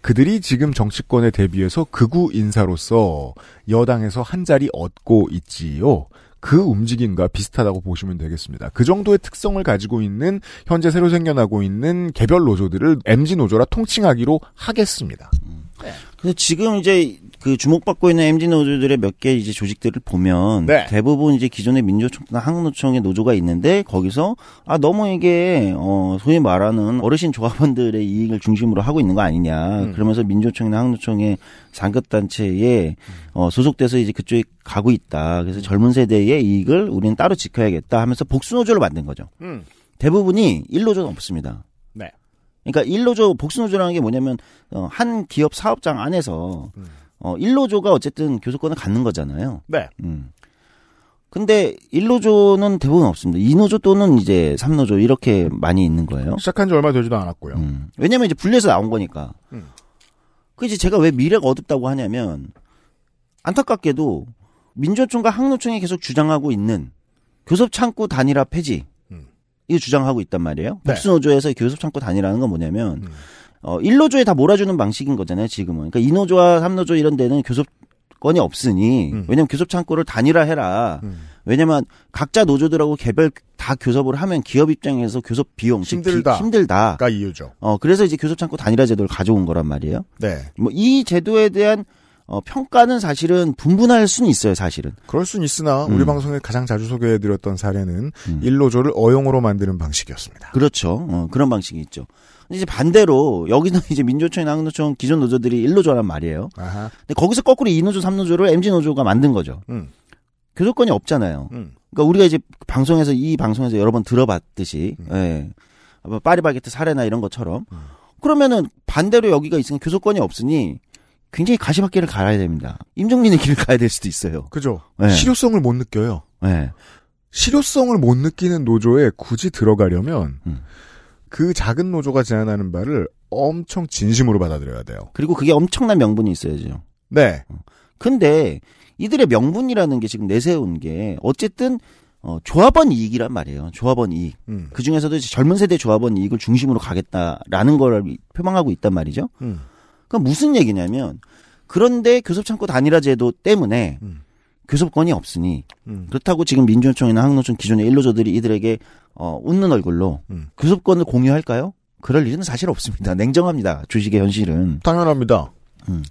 그들이 지금 정치권에 대비해서 극우 인사로서 여당에서 한 자리 얻고 있지요. 그 움직임과 비슷하다고 보시면 되겠습니다. 그 정도의 특성을 가지고 있는 현재 새로 생겨나고 있는 개별 노조들을 MG 노조라 통칭하기로 하겠습니다. 음. 네. 그래서 지금 이제 그 주목받고 있는 MZ 노조들의 몇 개 이제 조직들을 보면 네. 대부분 이제 기존의 민주노총이나 한국노총의 노조가 있는데 거기서 아 너무 이게 어 소위 말하는 어르신 조합원들의 이익을 중심으로 하고 있는 거 아니냐 음. 그러면서 민주노총이나 한국노총의 상급 단체에 어 소속돼서 이제 그쪽에 가고 있다 그래서 젊은 세대의 이익을 우리는 따로 지켜야겠다 하면서 복수 노조를 만든 거죠. 음. 대부분이 일노조는 없습니다. 네. 그러니까 일노조 복수 노조라는 게 뭐냐면 어, 한 기업 사업장 안에서 어, 일노조가 어쨌든 교섭권을 갖는 거잖아요. 네. 음. 근데 일노조는 대부분 없습니다. 이노조 또는 이제 삼노조 이렇게 많이 있는 거예요. 시작한 지 얼마 되지도 않았고요. 음. 왜냐면 이제 분리해서 나온 거니까. 음. 그 이제 제가 왜 미래가 어둡다고 하냐면 안타깝게도 민주노총과 항노총이 계속 주장하고 있는 교섭 창구 단일화 폐지 이거 주장하고 있단 말이에요. 네. 복수노조에서 교섭 창구 단일화는 건 뭐냐면 어, 1노조에 다 몰아주는 방식인 거잖아요, 지금은. 그러니까 2노조와 3노조 이런 데는 교섭권이 없으니, 왜냐면 교섭 창구를 단일화해라. 왜냐면 각자 노조들하고 개별 다 교섭을 하면 기업 입장에서 교섭 비용, 힘들다. 힘들다. 가 이유죠. 어, 그래서 이제 교섭 창구 단일화 제도를 가져온 거란 말이에요. 네. 뭐 이 제도에 대한 어, 평가는 사실은 분분할 수는 있어요, 사실은. 그럴 순 있으나 우리 음. 방송에 가장 자주 소개해드렸던 사례는 일노조를 어용으로 만드는 방식이었습니다. 그렇죠. 어, 그런 방식이 있죠. 이제 반대로 여기는 이제 민주노총이나 항노총 기존 노조들이 일노조란 말이에요. 아하. 근데 거기서 거꾸로 이노조, 삼노조를 MG 노조가 만든 거죠. 음. 교섭권이 없잖아요. 음. 그러니까 우리가 이제 방송에서 이 방송에서 여러 번 들어봤듯이, 음. 예. 뭐 파리바게트 사례나 이런 것처럼 그러면은 반대로 여기가 있으면 교섭권이 없으니 굉장히 가시밭길을 가야 됩니다. 임종린의 길을 가야 될 수도 있어요. 그죠. 네. 실효성을 못 느껴요. 네. 실효성을 못 느끼는 노조에 굳이 들어가려면 음. 그 작은 노조가 제안하는 바를 엄청 진심으로 받아들여야 돼요. 그리고 그게 엄청난 명분이 있어야죠. 네. 근데 이들의 명분이라는 게 지금 내세운 게 어쨌든 어, 조합원 이익이란 말이에요. 조합원 이익. 음. 그 중에서도 젊은 세대 조합원 이익을 중심으로 가겠다라는 걸 표방하고 있단 말이죠. 음. 그럼 무슨 얘기냐면 그런데 교섭 창구 단일화 제도 때문에 교섭권이 없으니 음. 그렇다고 지금 민주노총이나 항노총 기존의 일노조들이 이들에게 어, 웃는 얼굴로 음. 교섭권을 공유할까요? 그럴 일은 사실 없습니다. 냉정합니다. 주식의 현실은. 당연합니다. 음.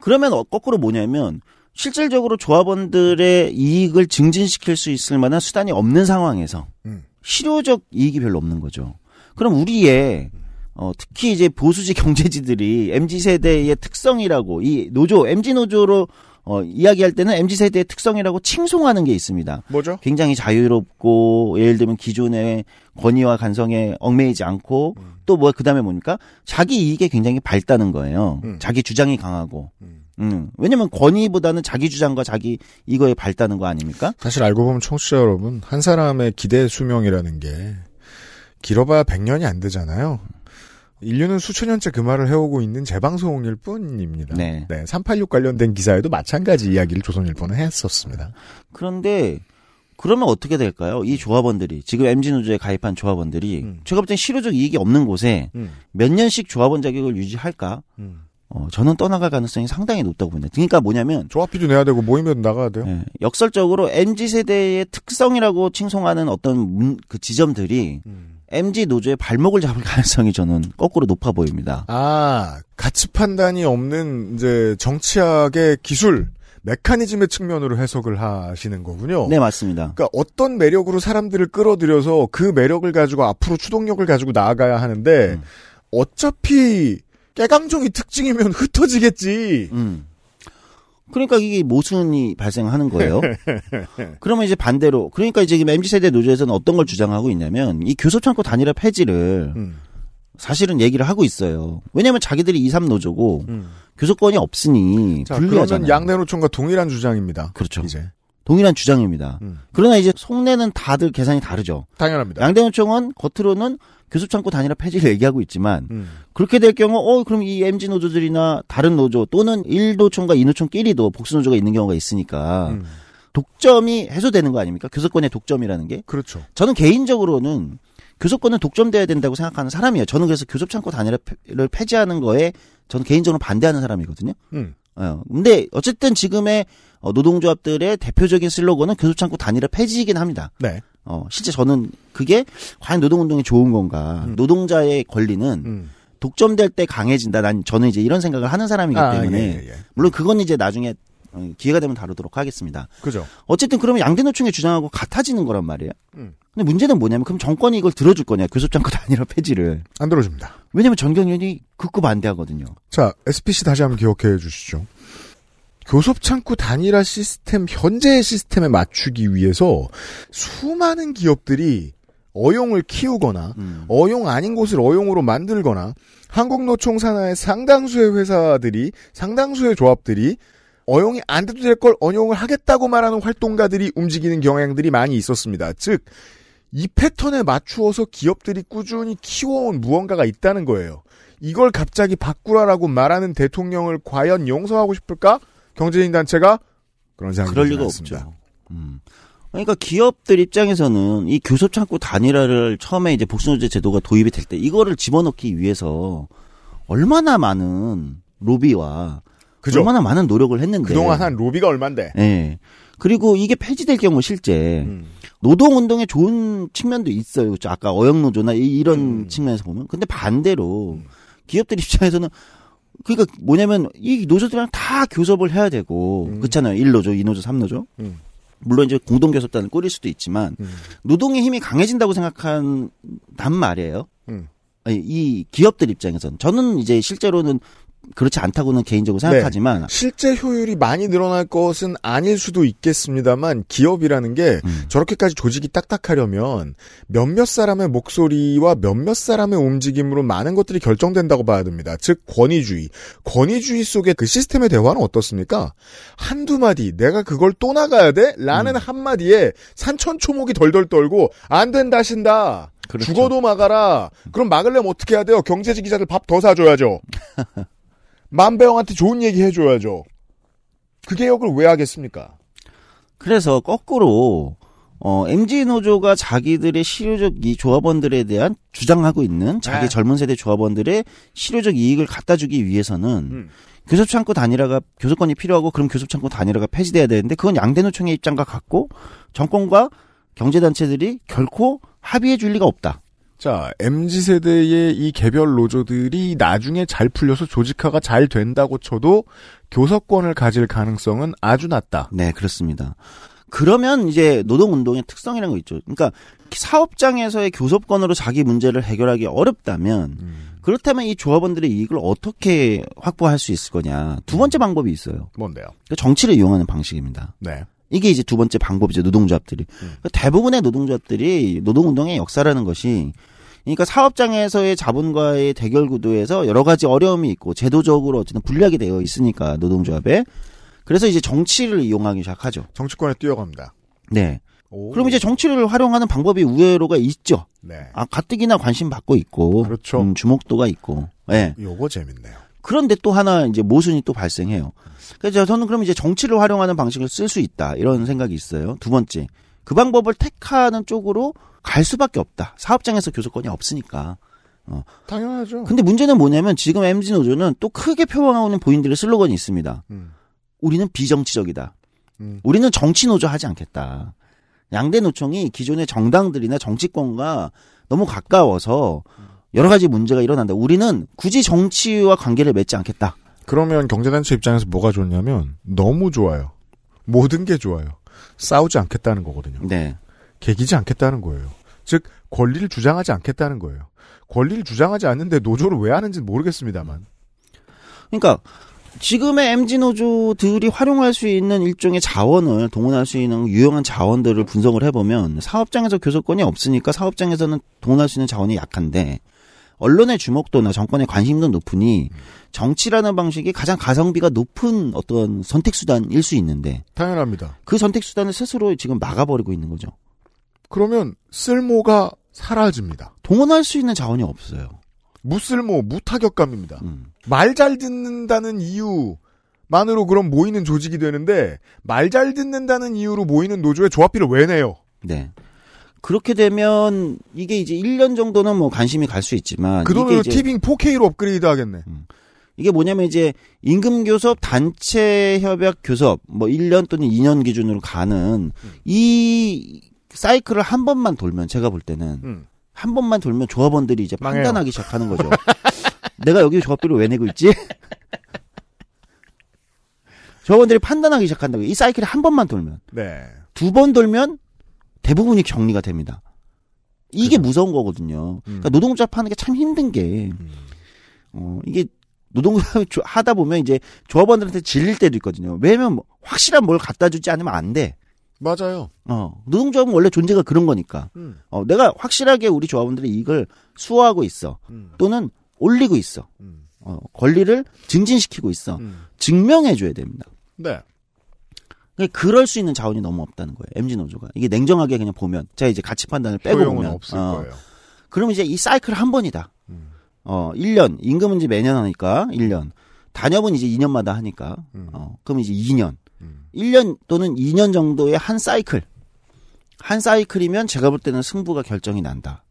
그러면 어, 거꾸로 뭐냐면 실질적으로 조합원들의 이익을 증진시킬 수 있을 만한 수단이 없는 상황에서 음. 실효적 이익이 별로 없는 거죠. 그럼 우리의 어, 특히 이제 보수지 경제지들이 MZ 세대의 특성이라고 이 노조 MZ 노조로 어, 이야기할 때는 MZ 세대의 특성이라고 칭송하는 게 있습니다. 뭐죠? 굉장히 자유롭고 예를 들면 기존의 권위와 간성에 얽매이지 않고 또뭐 그다음에 뭡니까? 자기 이익에 굉장히 밝다는 거예요. 자기 주장이 강하고. 음. 왜냐면 권위보다는 자기 주장과 자기 이거에 밝다는 거 아닙니까? 사실 알고 보면 청취자 여러분, 한 사람의 기대 수명이라는 게 길어봐야 100년이 안 되잖아요. 인류는 수천 년째 그 말을 해오고 있는 재방송일 뿐입니다. 네. 386 관련된 기사에도 마찬가지 이야기를 조선일보는 했었습니다. 그런데 그러면 어떻게 될까요? 이 조합원들이 지금 MG 노조에 가입한 조합원들이 음. 제가 볼 땐 실효적 이익이 없는 곳에 몇 년씩 조합원 자격을 유지할까? 어, 저는 떠나갈 가능성이 상당히 높다고 봅니다. 그러니까 뭐냐면 조합비도 내야 되고 모이면 나가야 돼요. 예, 역설적으로 MZ 세대의 특성이라고 칭송하는 어떤 문- 그 지점들이 MZ 노조의 발목을 잡을 가능성이 저는 거꾸로 높아 보입니다. 아, 가치 판단이 없는 이제 정치학의 기술 메커니즘의 측면으로 해석을 하시는 거군요. 네, 맞습니다. 그러니까 어떤 매력으로 사람들을 끌어들여서 그 매력을 가지고 앞으로 추동력을 가지고 나아가야 하는데 음. 어차피 깨강정이 특징이면 흩어지겠지. 음. 그러니까 이게 모순이 발생하는 거예요. 그러면 이제 반대로 그러니까 이제 지금 MZ 세대 노조에서는 어떤 걸 주장하고 있냐면 이 교섭 창구 단일화 폐지를 음. 사실은 얘기를 하고 있어요. 왜냐하면 자기들이 2, 3 노조고 교섭권이 없으니 자, 불리하잖아요. 그러면 양내노총과 동일한 주장입니다. 그렇죠. 이제 동일한 주장입니다. 음. 그러나 이제 속내는 다들 계산이 다르죠. 당연합니다. 양대노총은 겉으로는 교섭 창구 단일화 폐지를 얘기하고 있지만 음. 그렇게 될 경우 어 그럼 이 MG 노조들이나 다른 노조 또는 1노총과 2노총끼리도 복수 노조가 있는 경우가 있으니까 음. 독점이 해소되는 거 아닙니까? 교섭권의 독점이라는 게. 그렇죠. 저는 개인적으로는 교섭권은 독점돼야 된다고 생각하는 사람이에요. 저는 그래서 교섭 창구 단일화를 폐지하는 거에 저는 개인적으로 반대하는 사람이거든요. 음. 어, 근데 어쨌든 지금의 어, 노동조합들의 대표적인 슬로건은 교섭창구 단일화 폐지이긴 합니다. 네. 어, 실제 저는 그게 과연 노동운동에 좋은 건가. 음. 노동자의 권리는 독점될 때 강해진다. 난 저는 이제 이런 생각을 하는 사람이기 아, 때문에. 예, 예, 예. 물론 그건 이제 나중에 어, 기회가 되면 다루도록 하겠습니다. 그죠. 어쨌든 그러면 양대노총의 주장하고 같아지는 거란 말이에요. 음. 근데 문제는 뭐냐면 그럼 정권이 이걸 들어줄 거냐. 교섭창구 단일화 폐지를. 안 들어줍니다. 왜냐면 전경련이 극구 반대하거든요. 자, SPC 다시 한번 기억해 주시죠. 교섭창구 단일화 시스템, 현재의 시스템에 맞추기 위해서 수많은 기업들이 어용을 키우거나 음. 어용 아닌 곳을 어용으로 만들거나 한국노총 산하의 상당수의 회사들이 상당수의 조합들이 어용이 안 돼도 될걸 어용을 하겠다고 말하는 활동가들이 움직이는 경향들이 많이 있었습니다. 즉, 이 패턴에 맞추어서 기업들이 꾸준히 키워온 무언가가 있다는 거예요. 이걸 갑자기 바꾸라라고 말하는 대통령을 과연 용서하고 싶을까? 경제인 단체가 그런 생각이 그럴 리가 않습니다. 없죠. 음. 그러니까 기업들 입장에서는 이 교섭 창구 단일화를 처음에 이제 복수노제 제도가 도입이 될 때 이거를 집어넣기 위해서 얼마나 많은 로비와 그죠. 얼마나 많은 노력을 했는데 그동안 한 로비가 얼만데. 예. 그리고 이게 폐지될 경우 실제 음. 노동 운동에 좋은 측면도 있어요. 아까 어영 노조나 이- 이런 음. 측면에서 보면 근데 반대로 기업들 입장에서는 그러니까 뭐냐면 이 노조들이랑 다 교섭을 해야 되고 그렇잖아요. 1노조, 2노조, 3노조. 음. 물론 이제 공동 교섭단을 꾸릴 수도 있지만 음. 노동의 힘이 강해진다고 생각한 단 말이에요. 음. 아니, 이 기업들 입장에서는 저는 이제 실제로는 그렇지 않다고는 개인적으로 생각하지만 실제 효율이 많이 늘어날 것은 아닐 수도 있겠습니다만 기업이라는 게 음. 저렇게까지 조직이 딱딱하려면 몇몇 사람의 목소리와 몇몇 사람의 움직임으로 많은 것들이 결정된다고 봐야 됩니다. 즉 권위주의. 권위주의 속의 그 시스템의 대화는 어떻습니까? 한두 마디 내가 그걸 또 나가야 돼? 라는 음. 한마디에 산천초목이 덜덜 떨고 안 된다 신다. 그렇죠. 죽어도 막아라. 그럼 막으려면 어떻게 해야 돼요? 경제지 기자들 밥 더 사줘야죠. 만배영한테 좋은 얘기 해줘야죠. 그 개혁을 왜 하겠습니까? 그래서 거꾸로 어 MG 노조가 자기들의 실효적 이 조합원들에 대한 주장하고 있는 자기 네. 젊은 세대 조합원들의 실효적 이익을 갖다 주기 위해서는 음. 교섭 창구 단일화가 교섭권이 필요하고 그럼 교섭 창구 단일화가 폐지돼야 되는데 그건 양대 노총의 입장과 같고 정권과 경제 단체들이 결코 합의해 줄 리가 없다. 자, MZ세대의 이 개별 노조들이 나중에 잘 풀려서 조직화가 잘 된다고 쳐도 교섭권을 가질 가능성은 아주 낮다. 네, 그렇습니다. 그러면 이제 노동운동의 특성이라는 거 있죠. 그러니까 사업장에서의 교섭권으로 자기 문제를 해결하기 어렵다면 음. 그렇다면 이 조합원들의 이익을 어떻게 확보할 수 있을 거냐. 두 번째 방법이 있어요. 뭔데요? 그 정치를 이용하는 방식입니다. 네. 이게 이제 두 번째 방법이죠. 노동조합들이. 그러니까 대부분의 노동조합들이 노동운동의 역사라는 것이 그러니까 사업장에서의 자본과의 대결 구도에서 여러 가지 어려움이 있고 제도적으로 어쨌든 불리하게 되어 있으니까 노동조합에 그래서 이제 정치를 이용하기 시작하죠. 정치권에 뛰어갑니다. 네. 오. 그럼 이제 정치를 활용하는 방법이 우회로가 있죠. 네. 아, 가뜩이나 관심 받고 있고, 그렇죠. 음, 주목도가 있고, 예. 요거 재밌네요. 그런데 또 하나 이제 모순이 또 발생해요. 그래서 저는 그럼 이제 정치를 활용하는 방식을 쓸 수 있다 이런 생각이 있어요. 두 번째, 그 방법을 택하는 쪽으로 갈 수밖에 없다. 사업장에서 교섭권이 없으니까. 어. 당연하죠. 근데 문제는 뭐냐면 지금 MZ 노조는 또 크게 표방하는 본인들의 슬로건이 있습니다. 음. 우리는 비정치적이다. 음. 우리는 정치 노조 하지 않겠다. 양대 노총이 기존의 정당들이나 정치권과 너무 가까워서 여러 가지 문제가 일어난다. 우리는 굳이 정치와 관계를 맺지 않겠다. 그러면 경제단체 입장에서 뭐가 좋냐면 너무 좋아요. 모든 게 좋아요. 싸우지 않겠다는 거거든요. 네. 개기지 않겠다는 거예요. 즉 권리를 주장하지 않겠다는 거예요. 권리를 주장하지 않는데 노조를 왜 하는지는 모르겠습니다만. 그러니까 지금의 MZ 노조들이 활용할 수 있는 일종의 자원을 동원할 수 있는 유용한 자원들을 분석을 해보면 사업장에서 교섭권이 없으니까 사업장에서는 동원할 수 있는 자원이 약한데 언론의 주목도나 정권의 관심도 높으니 정치라는 방식이 가장 가성비가 높은 어떤 선택 수단일 수 있는데 당연합니다. 그 선택 수단을 스스로 지금 막아버리고 있는 거죠. 그러면 쓸모가 사라집니다. 동원할 수 있는 자원이 없어요. 무쓸모, 무타격감입니다. 음. 말잘 듣는다는 이유만으로 그럼 모이는 조직이 되는데 말 잘 듣는다는 이유로 모이는 노조에 조합비를 왜 내요? 네. 그렇게 되면 이게 이제 1년 정도는 뭐 관심이 갈 수 있지만 그 이제 티빙 4K로 업그레이드 하겠네. 이게 뭐냐면 이제 임금 교섭, 단체 협약 교섭 뭐 1년 또는 2년 기준으로 가는 이 사이클을 한 번만 돌면 제가 볼 때는 음. 한 번만 돌면 조합원들이 이제 망해요. 판단하기 시작하는 거죠. 내가 여기 조합비를 왜 내고 있지? 조합원들이 판단하기 시작한다고. 이 사이클이 한 번만 돌면 네. 두 번 돌면 대부분이 격리가 됩니다. 이게 무서운 거거든요. 그러니까 노동조합 하는 게 참 힘든 게, 어, 이게 노동조합 하다 보면 이제 조합원들한테 질릴 때도 있거든요. 왜냐면 뭐 확실한 뭘 갖다 주지 않으면 안 돼. 맞아요. 어, 노동조합은 원래 존재가 그런 거니까. 음. 어, 내가 확실하게 우리 조합원들의 이익을 수호하고 있어. 음. 또는 올리고 있어. 어, 권리를 증진시키고 있어. 음. 증명해 줘야 됩니다. 네. 그러니까 그럴 수 있는 자원이 너무 없다는 거예요. MG 노조가. 이게 냉정하게 그냥 보면, 제가 이제 가치 판단을 빼고 보면. 없을 어, 거예요. 그럼 이제 이 사이클 한 번이다. 음. 어, 1년. 임금은 이제 매년 하니까 1년. 단협은 이제 2년마다 하니까. 음. 어, 그럼 이제 2년. 1년 또는 2년 정도의 한 사이클. 한 사이클이면 제가 볼 때는 승부가 결정이 난다.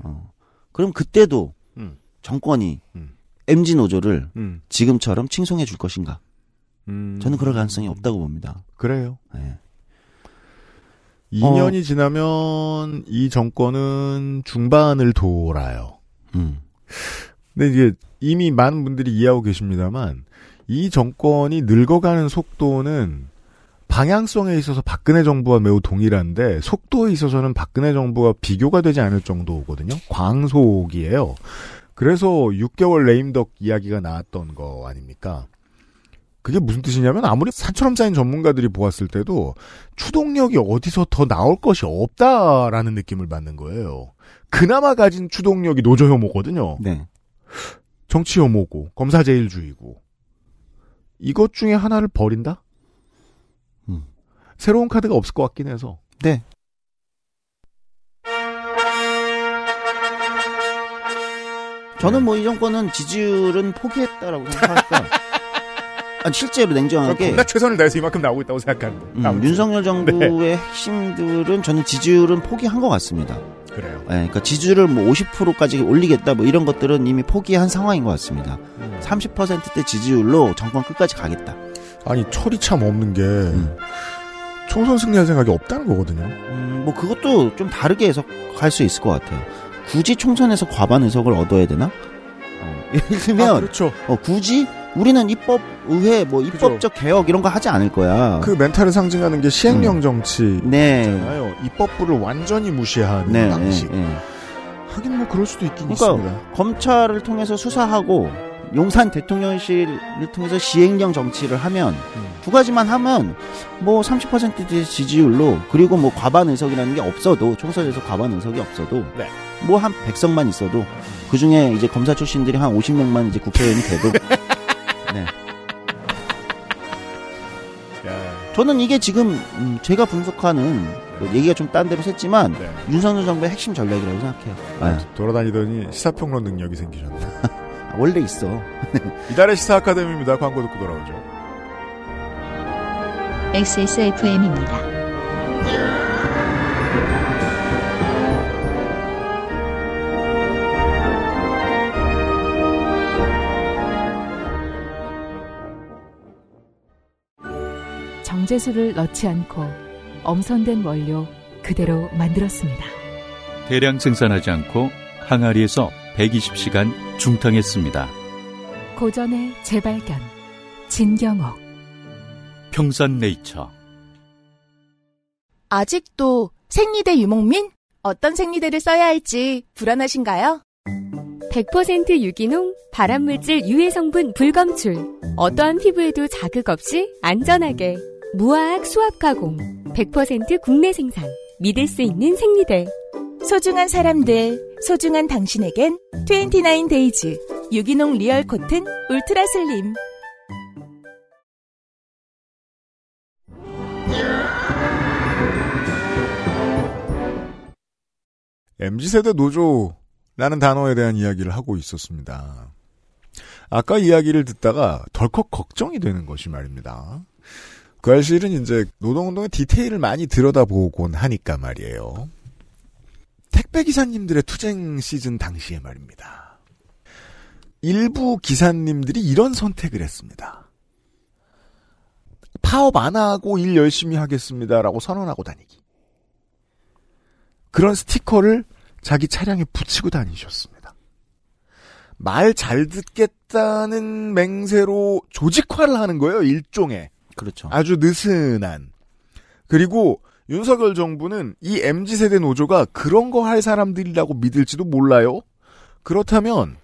어, 그럼 그때도 음. 정권이 MG 노조를 음. 지금처럼 칭송해 줄 것인가? 음. 저는 그럴 가능성이 없다고 봅니다. 그래요. 네. 2년이 지나면 이 정권은 중반을 돌아요. 음. 근데 이게 이미 많은 분들이 이해하고 계십니다만 이 정권이 늙어가는 속도는 방향성에 있어서 박근혜 정부와 매우 동일한데 속도에 있어서는 박근혜 정부와 비교가 되지 않을 정도거든요. 광속이에요. 그래서 6개월 레임덕 이야기가 나왔던 거 아닙니까? 그게 무슨 뜻이냐면 아무리 산처럼 쌓인 전문가들이 보았을 때도 추동력이 어디서 더 나올 것이 없다라는 느낌을 받는 거예요. 그나마 가진 추동력이 노조 혐오거든요. 네. 정치 혐오고 검사 제일주의고 이것 중에 하나를 버린다? 음. 새로운 카드가 없을 것 같긴 해서. 네. 저는 뭐 이 정권은 지지율은 포기했다라고 생각하니까. 아니, 실제로 냉정하게. 겁나 최선을 다해서 이만큼 나오고 있다고 생각하는데. 음. 윤석열 정부의 네. 핵심들은 저는 지지율은 포기한 것 같습니다. 그래요. 예, 그러니까 지지율을 뭐 50%까지 올리겠다 뭐 이런 것들은 이미 포기한 상황인 것 같습니다. 음. 30%대 지지율로 정권 끝까지 가겠다. 아니 철이 참 없는 게 음. 총선 승리할 생각이 없다는 거거든요. 음, 뭐 그것도 좀 다르게 해석할 수 있을 것 같아요. 굳이 총선에서 과반 의석을 얻어야 되나? 어, 예를 들면 아, 그렇죠. 어, 굳이 우리는 입법 의회 뭐 입법적 개혁 이런 거 하지 않을 거야. 그 멘탈을 상징하는 게 시행령 음. 정치잖아요. 네. 입법부를 완전히 무시하는 네, 방식. 네, 네. 하긴 뭐 그럴 수도 있긴 그러니까 있습니다. 검찰을 통해서 수사하고 용산 대통령실을 통해서 시행령 정치를 하면 음. 두 가지만 하면 뭐 30%대 지지율로 그리고 뭐 과반 의석이라는 게 없어도 총선에서 과반 의석이 없어도 네. 뭐한 100석만 있어도 그 중에 이제 검사 출신들이 한 50명만 이제 국회의원이 돼도 저는 이게 지금 음, 제가 분석하는 뭐 얘기가 좀 딴 데로 샜지만 네. 윤석열 정부의 핵심 전략이라고 생각해요. 아, 네. 돌아다니더니 시사평론 능력이 생기셨네. 원래 있어. 이달의 시사 아카데미입니다. 광고 듣고 돌아오죠. XSFM입니다. 정제수를 넣지 않고 엄선된 원료 그대로 만들었습니다. 대량 생산하지 않고 항아리에서 120시간 중탕했습니다. 고전의 재발견 진경옥 평산네이처 아직도 생리대 유목민? 어떤 생리대를 써야 할지 불안하신가요? 100% 유기농, 발암물질 유해 성분 불검출. 어떠한 피부에도 자극 없이 안전하게. 무화학 수압 가공. 100% 국내 생산. 믿을 수 있는 생리대. 소중한 사람들, 소중한 당신에겐 29 Days 유기농 real cotton ultra slim. MZ세대 노조라는 단어에 대한 이야기를 하고 있었습니다. 아까 이야기를 듣다가 덜컥 걱정이 되는 것이 말입니다. 그 알실은 이제 노동운동의 디테일을 많이 들여다보곤 하니까 말이에요. 택배기사님들의 투쟁 시즌 당시에 말입니다. 일부 기사님들이 이런 선택을 했습니다. 파업 안 하고 일 열심히 하겠습니다라고 선언하고 다니기. 그런 스티커를 자기 차량에 붙이고 다니셨습니다. 말 잘 듣겠다는 맹세로 조직화를 하는 거예요, 일종의. 그렇죠. 아주 느슨한. 그리고 윤석열 정부는 이 MZ세대 노조가 그런 거 할 사람들이라고 믿을지도 몰라요. 그렇다면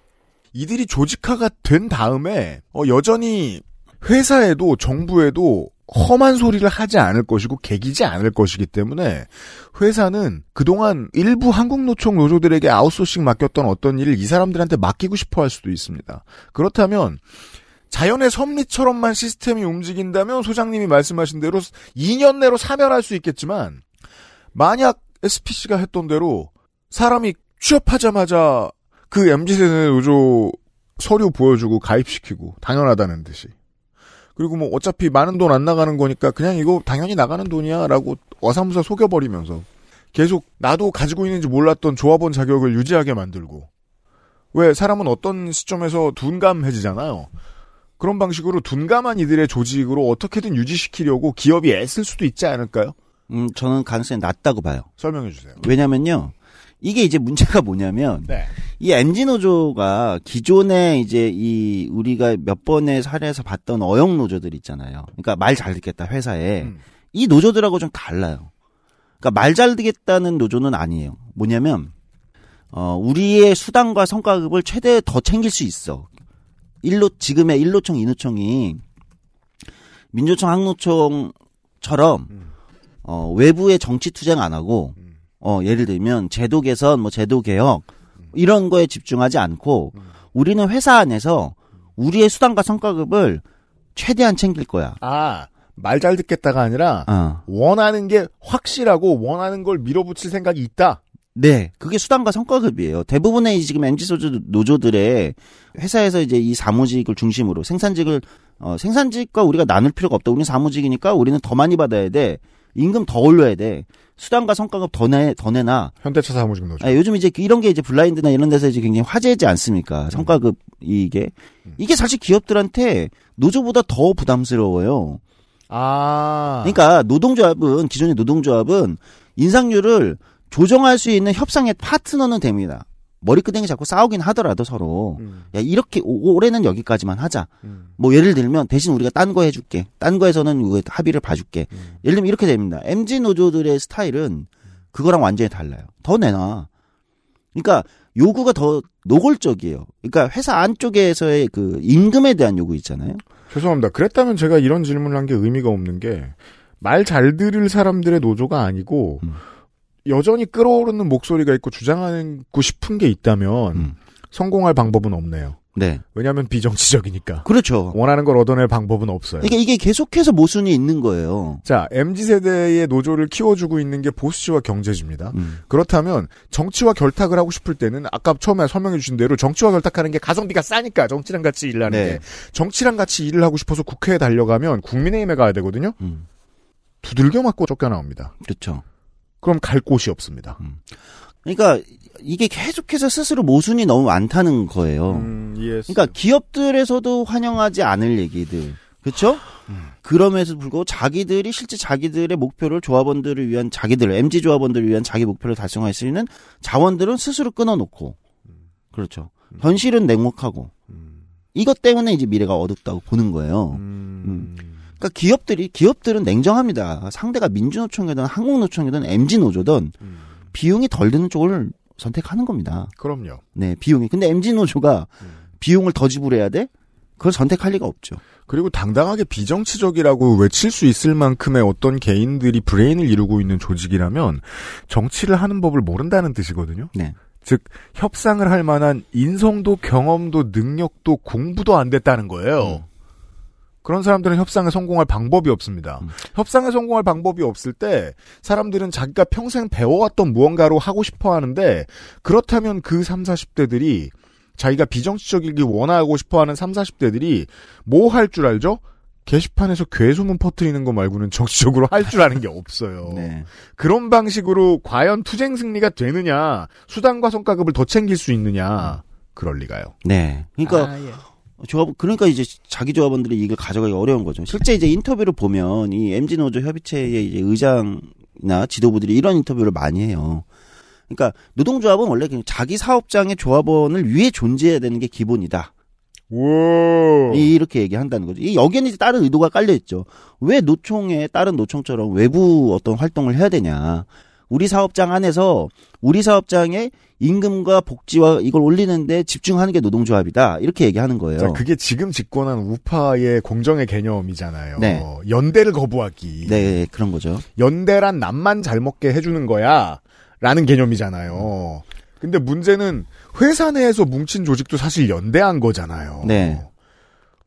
이들이 조직화가 된 다음에 어, 여전히 회사에도 정부에도 험한 소리를 하지 않을 것이고 개기지 않을 것이기 때문에 회사는 그동안 일부 한국노총 노조들에게 아웃소싱 맡겼던 어떤 일을 이 사람들한테 맡기고 싶어 할 수도 있습니다. 그렇다면 자연의 섭리처럼만 시스템이 움직인다면 소장님이 말씀하신 대로 2년 내로 사면할 수 있겠지만 만약 SPC가 했던 대로 사람이 취업하자마자 그 MZ세대 노조 서류 보여주고 가입시키고 당연하다는 듯이 그리고 뭐 어차피 많은 돈 안 나가는 거니까 그냥 이거 당연히 나가는 돈이야 라고 어사무사 속여버리면서 계속 나도 가지고 있는지 몰랐던 조합원 자격을 유지하게 만들고 왜 사람은 어떤 시점에서 둔감해지잖아요. 그런 방식으로 둔감한 이들의 조직으로 어떻게든 유지시키려고 기업이 애쓸 수도 있지 않을까요? 음, 저는 가능성이 낮다고 봐요. 설명해 주세요. 왜냐면요. 이게 이제 문제가 뭐냐면 네. 이 MG 노조가 기존에 이제 이 우리가 몇 번의 사례에서 봤던 어용 노조들 있잖아요. 그러니까 말 잘 듣겠다 회사에 음. 이 노조들하고 좀 달라요. 그러니까 말 잘 듣겠다는 노조는 아니에요. 뭐냐면 어 우리의 수당과 성과급을 최대 더 챙길 수 있어. 일로 지금의 일노총 이노총이 민주노총 항노총처럼 어 외부의 정치 투쟁 안 하고 어 예를 들면 제도 개선 뭐 제도 개혁 이런 거에 집중하지 않고 우리는 회사 안에서 우리의 수당과 성과급을 최대한 챙길 거야. 아, 말 잘 듣겠다가 아니라 어. 원하는 게 확실하고 원하는 걸 밀어붙일 생각이 있다. 네, 그게 수당과 성과급이에요. 대부분의 지금 MG 소주 노조들의 회사에서 이제 이 사무직을 중심으로 생산직을 어, 생산직과 우리가 나눌 필요가 없다. 우리는 사무직이니까 우리는 더 많이 받아야 돼. 임금 더 올려야 돼. 수당과 성과급 더 내, 더 내나. 현대차 사무직 노조. 아, 요즘 이제 이런 게 이제 블라인드나 이런 데서 이제 굉장히 화제지 않습니까? 성과급 이게 이게 사실 기업들한테 노조보다 더 부담스러워요. 아. 그러니까 노동조합은 기존의 노동조합은 인상률을 조정할 수 있는 협상의 파트너는 됩니다. 머리끄댕이 잡고 싸우긴 하더라도 서로 음. 야 이렇게 오- 올해는 여기까지만 하자. 뭐 예를 들면 대신 우리가 딴 거 해줄게. 딴 거에서는 이거 합의를 봐줄게. 음. 예를 들면 이렇게 됩니다. MG 노조들의 스타일은 그거랑 완전히 달라요. 더 내놔. 그러니까 요구가 더 노골적이에요. 그러니까 회사 안쪽에서의 그 임금에 대한 요구 있잖아요. 죄송합니다. 그랬다면 제가 이런 질문을 한 게 의미가 없는 게 말 잘 들을 사람들의 노조가 아니고 음. 여전히 끌어오르는 목소리가 있고 주장하고 싶은 게 있다면 음. 성공할 방법은 없네요. 네. 왜냐하면 비정치적이니까. 그렇죠. 원하는 걸 얻어낼 방법은 없어요. 그러니까 이게 계속해서 모순이 있는 거예요. 자, MZ세대의 노조를 키워주고 있는 게 보수지와 경제지입니다. 그렇다면 정치와 결탁을 하고 싶을 때는 아까 처음에 설명해 주신 대로 정치와 결탁하는 게 가성비가 싸니까 정치랑 같이 일을 하는 네. 게 정치랑 같이 일을 하고 싶어서 국회에 달려가면 국민의힘에 가야 되거든요. 두들겨 맞고 쫓겨 나옵니다. 그렇죠. 그럼 갈 곳이 없습니다. 그러니까 이게 계속해서 스스로 모순이 너무 많다는 거예요. 음, 그러니까 기업들에서도 환영하지 않을 얘기들. 그렇죠? 그럼에도 불구하고 자기들이 실제 자기들의 목표를 조합원들을 위한 자기들 MG 조합원들을 위한 자기 목표를 달성할 수 있는 자원들은 스스로 끊어놓고 그렇죠. 현실은 냉혹하고 이것 때문에 이제 미래가 어둡다고 보는 거예요. 음. 그러니까 기업들이 기업들은 냉정합니다. 상대가 민주노총이든 한국노총이든 MG 노조든 비용이 덜 드는 쪽을 선택하는 겁니다. 그럼요. 네, 비용이. 근데 MG 노조가 비용을 더 지불해야 돼? 그걸 선택할 리가 없죠. 그리고 당당하게 비정치적이라고 외칠 수 있을 만큼의 어떤 개인들이 브레인을 이루고 있는 조직이라면 정치를 하는 법을 모른다는 뜻이거든요. 네. 즉 협상을 할 만한 인성도 경험도 능력도 공부도 안 됐다는 거예요. 그런 사람들은 협상에 성공할 방법이 없습니다. 협상에 성공할 방법이 없을 때 사람들은 자기가 평생 배워왔던 무언가로 하고 싶어 하는데 그렇다면 그 3, 40대들이 자기가 비정치적이기 원하고 싶어 하는 3, 40대들이 뭐 할 줄 알죠? 게시판에서 괴소문 퍼뜨리는 거 말고는 정치적으로 할 줄 아는 게 없어요. 네. 그런 방식으로 과연 투쟁 승리가 되느냐, 수당과 성과급을 더 챙길 수 있느냐, 그럴 리가요. 네. 그러니까 조합 그러니까 이제 자기 조합원들이 이걸 가져가기 어려운 거죠. 실제 이제 인터뷰를 보면 이 MG 노조 협의체의 이제 의장이나 지도부들이 이런 인터뷰를 많이 해요. 그러니까 노동조합은 원래 그냥 자기 사업장의 조합원을 위해 존재해야 되는 게 기본이다. 이렇게 얘기한다는 거죠. 이 여기에는 이제 다른 의도가 깔려 있죠. 왜 노총에 다른 노총처럼 외부 어떤 활동을 해야 되냐? 우리 사업장 안에서 우리 사업장의 임금과 복지와 이걸 올리는데 집중하는 게 노동조합이다. 이렇게 얘기하는 거예요. 자, 그게 지금 집권한 우파의 공정의 개념이잖아요. 네. 연대를 거부하기. 네, 그런 거죠. 연대란 남만 잘 먹게 해주는 거야. 라는 개념이잖아요. 근데 문제는 회사 내에서 뭉친 조직도 사실 연대한 거잖아요. 네.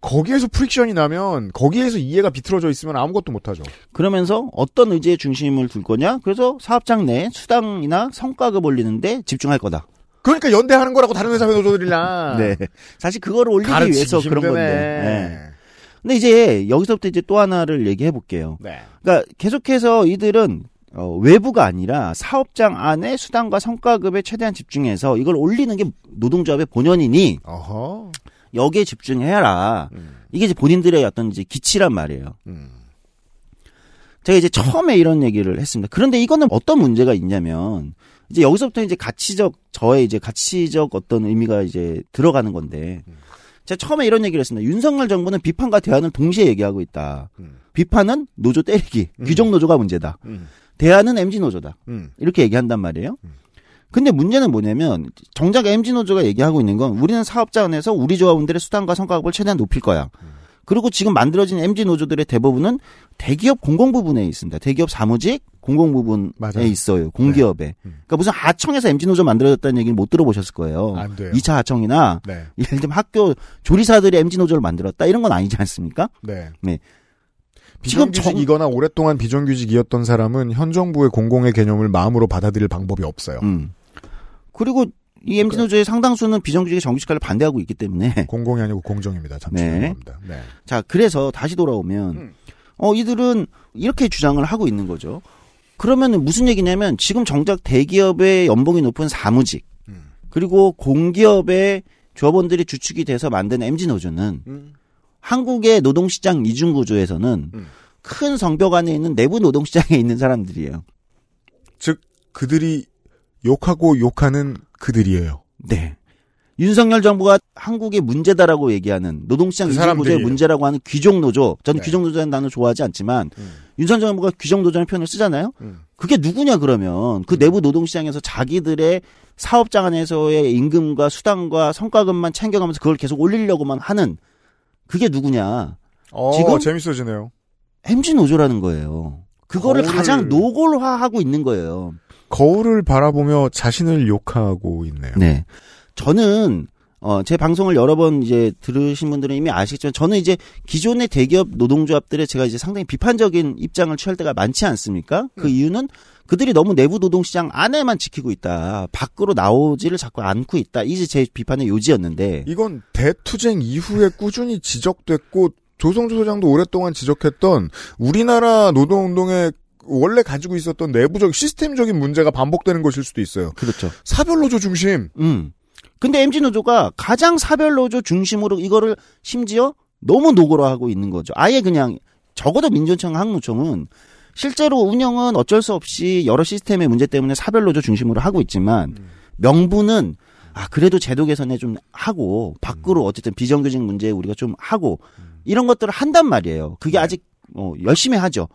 거기에서 friction이 나면 거기에서 이해가 비틀어져 있으면 아무것도 못하죠. 그러면서 어떤 의지에 중심을 둘 거냐? 그래서 사업장 내 수당이나 성과급 올리는데 집중할 거다. 그러니까 연대하는 거라고 다른 회사 노조들이랑. 네. 사실 그거를 올리기 위해서 그런 힘드네. 건데. 네. 근데 이제 여기서부터 이제 또 하나를 얘기해 볼게요. 네. 그러니까 계속해서 이들은 어, 외부가 아니라 사업장 안에 수당과 성과급에 최대한 집중해서 이걸 올리는 게 노동조합의 본연이니 어허. 여기에 집중해라. 음. 이게 이제 본인들의 어떤 이제 기치란 말이에요. 음. 제가 이제 처음에 이런 얘기를 했습니다. 그런데 이거는 어떤 문제가 있냐면 이제 여기서부터 이제 가치적 저의 이제 가치적 어떤 의미가 이제 들어가는 건데 제가 처음에 이런 얘기를 했습니다. 윤석열 정부는 비판과 대안을 동시에 얘기하고 있다. 음. 비판은 노조 때리기, 귀족 노조가 문제다. 음. 대안은 MG 노조다. 음. 이렇게 얘기한단 말이에요. 근데 문제는 뭐냐면 정작 MG 노조가 얘기하고 있는 건 우리는 사업자 안에서 우리 조합원들의 수당과 성과급을 최대한 높일 거야. 그리고 지금 만들어진 MG 노조들의 대부분은 대기업 공공 부분에 있습니다. 대기업 사무직 공공 부분에 맞아요. 있어요. 공기업에. 그러니까 무슨 하청에서 MG 노조 만들어졌다는 얘기는 못 들어보셨을 거예요. 안 돼요. 2차 하청이나 네. 예를 들면 학교 조리사들이 MG 노조를 만들었다 이런 건 아니지 않습니까? 네. 네. 비정규직이거나 오랫동안 비정규직이었던 사람은 현 정부의 공공의 개념을 마음으로 받아들일 방법이 없어요. 음. 그리고 이 MG 노조의 상당수는 비정규직의 정규직화를 반대하고 있기 때문에 공공이 아니고 공정입니다. 참 네. 네. 자, 그래서 다시 돌아오면, 음. 어, 이들은 이렇게 주장을 하고 있는 거죠. 그러면은 무슨 얘기냐면, 지금 정작 대기업의 연봉이 높은 사무직, 음. 그리고 공기업의 조합원들이 주축이 돼서 만든 MG노조는, 음. 한국의 노동시장 이중 구조에서는 음. 큰 성벽 안에 있는 내부 노동시장에 있는 사람들이에요. 즉 그들이 욕하고 욕하는 그들이에요. 네. 윤석열 정부가 한국의 문제다라고 얘기하는 노동시장 그 사람들이에요. 문제라고 하는 귀족노조. 저는 네. 귀족노조라는 단어 좋아하지 않지만 음. 윤석열 정부가 귀족노조라는 표현을 쓰잖아요. 음. 그게 누구냐 그러면 그 내부 노동시장에서 자기들의 사업장 안에서의 임금과 수당과 성과금만 챙겨가면서 그걸 계속 올리려고만 하는 그게 누구냐? 어, 지금? 재밌어지네요. MG 노조라는 거예요. 그거를 거울을- 가장 노골화하고 있는 거예요. 거울을 바라보며 자신을 욕하고 있네요. 네. 저는 어, 제 방송을 여러 번 이제 들으신 분들은 이미 아시겠지만 저는 이제 기존의 대기업 노동조합들의 제가 이제 상당히 비판적인 입장을 취할 때가 많지 않습니까? 그 이유는 그들이 너무 내부 노동시장 안에만 지키고 있다. 밖으로 나오지를 자꾸 않고 있다. 이게 제 비판의 요지였는데. 이건 대투쟁 이후에 꾸준히 지적됐고 조성주 소장도 오랫동안 지적했던 우리나라 노동운동의 원래 가지고 있었던 내부적 시스템적인 문제가 반복되는 것일 수도 있어요. 그렇죠. 사별노조 중심. 음. 근데 MG 노조가 가장 사별 노조 중심으로 이거를 심지어 너무 노골화하고 있는 거죠. 아예 그냥 적어도 민주노총 항노총은 실제로 운영은 어쩔 수 없이 여러 시스템의 문제 때문에 사별 노조 중심으로 하고 있지만 명분은 아 그래도 제도 개선에 좀 하고 밖으로 어쨌든 비정규직 문제에 우리가 좀 하고 이런 것들을 한단 말이에요. 그게 아직 어, 열심히 하죠.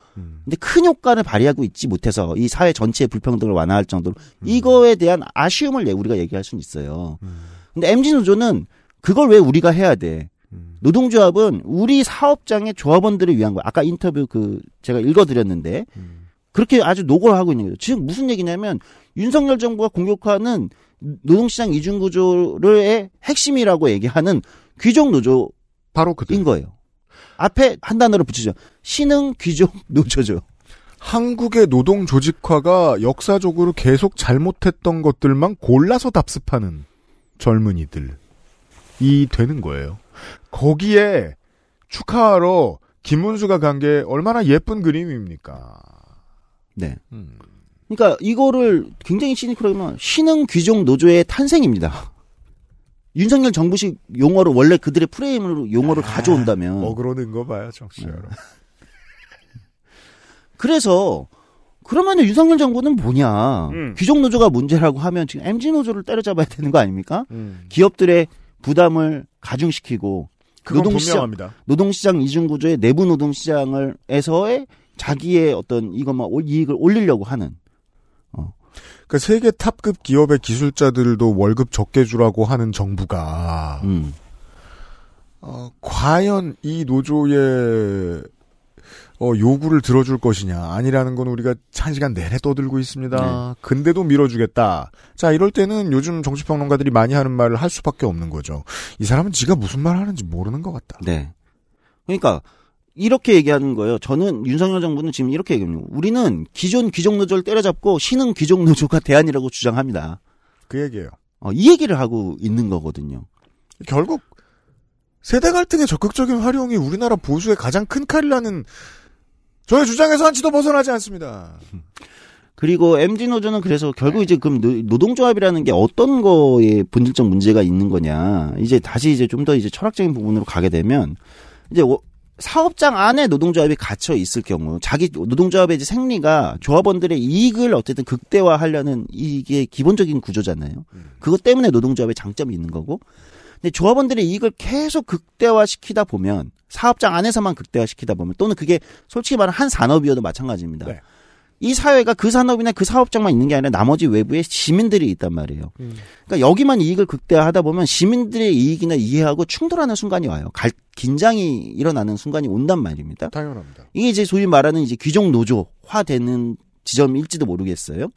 근데 큰 효과를 발휘하고 있지 못해서 이 사회 전체의 불평등을 완화할 정도로 이거에 대한 아쉬움을 내- 우리가 얘기할 수는 있어요. 근데 MG 노조는 그걸 왜 우리가 해야 돼? 노동조합은 우리 사업장의 조합원들을 위한 거야. 아까 인터뷰 그 제가 읽어드렸는데 그렇게 아주 노골하고 있는 거죠. 지금 무슨 얘기냐면 윤석열 정부가 공격하는 노동시장 이중구조의 핵심이라고 얘기하는 귀족 노조인 바로 그들. 거예요. 앞에 한 단어를 붙이죠. 신흥 귀족 노조죠. 한국의 노동 조직화가 역사적으로 계속 잘못했던 것들만 골라서 답습하는 젊은이들이 되는 거예요. 거기에 축하하러 김문수가 간 게 얼마나 예쁜 그림입니까? 네. 그러니까 이거를 굉장히 시니컬하게 하면 신흥 귀족 노조의 탄생입니다. 윤석열 정부식 용어를 원래 그들의 프레임으로 용어를 가져온다면 어그로는 거 봐요, 정치 여러분. 그래서 그러면 윤석열 정부는 뭐냐? 음. 귀족 노조가 문제라고 하면 지금 MG 노조를 때려잡아야 되는 거 아닙니까? 음. 기업들의 부담을 가중시키고 노동시장. 노동시장 이중구조의 내부 노동시장을 에서의 자기의 어떤 이것만 올- 이익을 올리려고 하는 어, 그러니까 세계 탑급 기업의 기술자들도 월급 적게 주라고 하는 정부가 음. 어, 과연 이 노조의 어, 요구를 들어줄 것이냐 아니라는 건 우리가 한 시간 내내 떠들고 있습니다. 네. 근데도 밀어주겠다. 자 이럴 때는 요즘 정치평론가들이 많이 하는 말을 할 수밖에 없는 거죠. 이 사람은 지가 무슨 말 하는지 모르는 것 같다. 네. 그러니까 이렇게 얘기하는 거예요. 저는 윤석열 정부는 지금 이렇게 얘기합니다. 우리는 기존 귀족 노조를 때려잡고 신흥 귀족 노조가 대안이라고 주장합니다. 그 얘기예요. 어, 이 얘기를 하고 있는 거거든요. 결국 세대 갈등의 적극적인 활용이 우리나라 보수의 가장 큰 칼이라는 저의 주장에서 한치도 벗어나지 않습니다. 그리고 MZ 노조는 그래서 결국 이제 그럼 노- 노동조합이라는 게 어떤 거에 본질적 문제가 있는 거냐. 이제 다시 이제 좀 더 이제 철학적인 부분으로 가게 되면 이제 오- 사업장 안에 노동조합이 갇혀 있을 경우 자기 노동조합의 이제 생리가 조합원들의 이익을 어쨌든 극대화하려는 이게 기본적인 구조잖아요. 그것 때문에 노동조합의 장점이 있는 거고. 근데 조합원들의 이익을 계속 극대화시키다 보면 사업장 안에서만 극대화시키다 보면 또는 그게 솔직히 말하면 한 산업이어도 마찬가지입니다. 이 사회가 그 산업이나 그 사업장만 있는 게 아니라 나머지 외부에 시민들이 있단 말이에요. 그러니까 여기만 이익을 극대화하다 보면 시민들의 이익이나 이해하고 충돌하는 순간이 와요. 갈, 긴장이 일어나는 순간이 온단 말입니다. 당연합니다. 이게 이제 소위 말하는 이제 귀족 노조화되는 지점일지도 모르겠어요.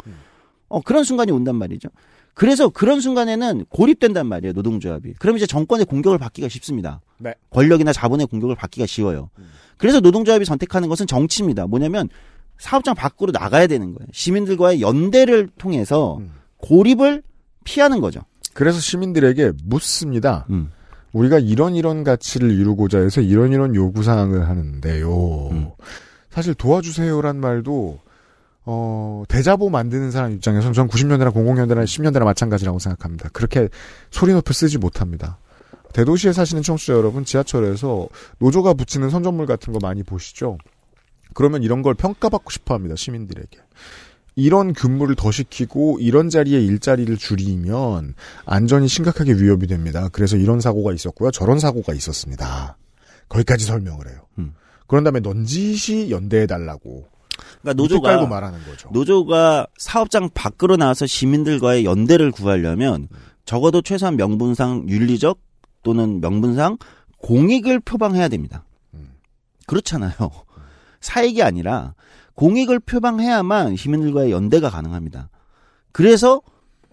어, 그런 순간이 온단 말이죠. 그래서 그런 순간에는 고립된단 말이에요, 노동조합이. 그럼 이제 정권의 공격을 받기가 쉽습니다. 네. 권력이나 자본의 공격을 받기가 쉬워요. 그래서 노동조합이 선택하는 것은 정치입니다. 뭐냐면 사업장 밖으로 나가야 되는 거예요. 시민들과의 연대를 통해서 고립을 피하는 거죠. 그래서 시민들에게 묻습니다. 음. 우리가 이런 이런 가치를 이루고자 해서 이런 이런 요구 사항을 하는데요. 음. 사실 도와주세요란 말도 어, 대자보 만드는 사람 입장에서는 전 90년대나 00년대나 10년대나 마찬가지라고 생각합니다. 그렇게 소리 높여 쓰지 못합니다. 대도시에 사시는 청취자 여러분, 지하철에서 노조가 붙이는 선전물 같은 거 많이 보시죠? 그러면 이런 걸 평가받고 싶어 합니다, 시민들에게. 이런 근무를 더 시키고 이런 자리에 일자리를 줄이면 안전이 심각하게 위협이 됩니다. 그래서 이런 사고가 있었고요. 저런 사고가 있었습니다. 거기까지 설명을 해요. 음. 그런 다음에 넌지시 연대해달라고. 그러니까 노조 노조가 깔고 말하는 거죠. 노조가 사업장 밖으로 나와서 시민들과의 연대를 구하려면 적어도 최소한 명분상 윤리적 또는 명분상 공익을 표방해야 됩니다. 그렇잖아요. 사익이 아니라 공익을 표방해야만 시민들과의 연대가 가능합니다. 그래서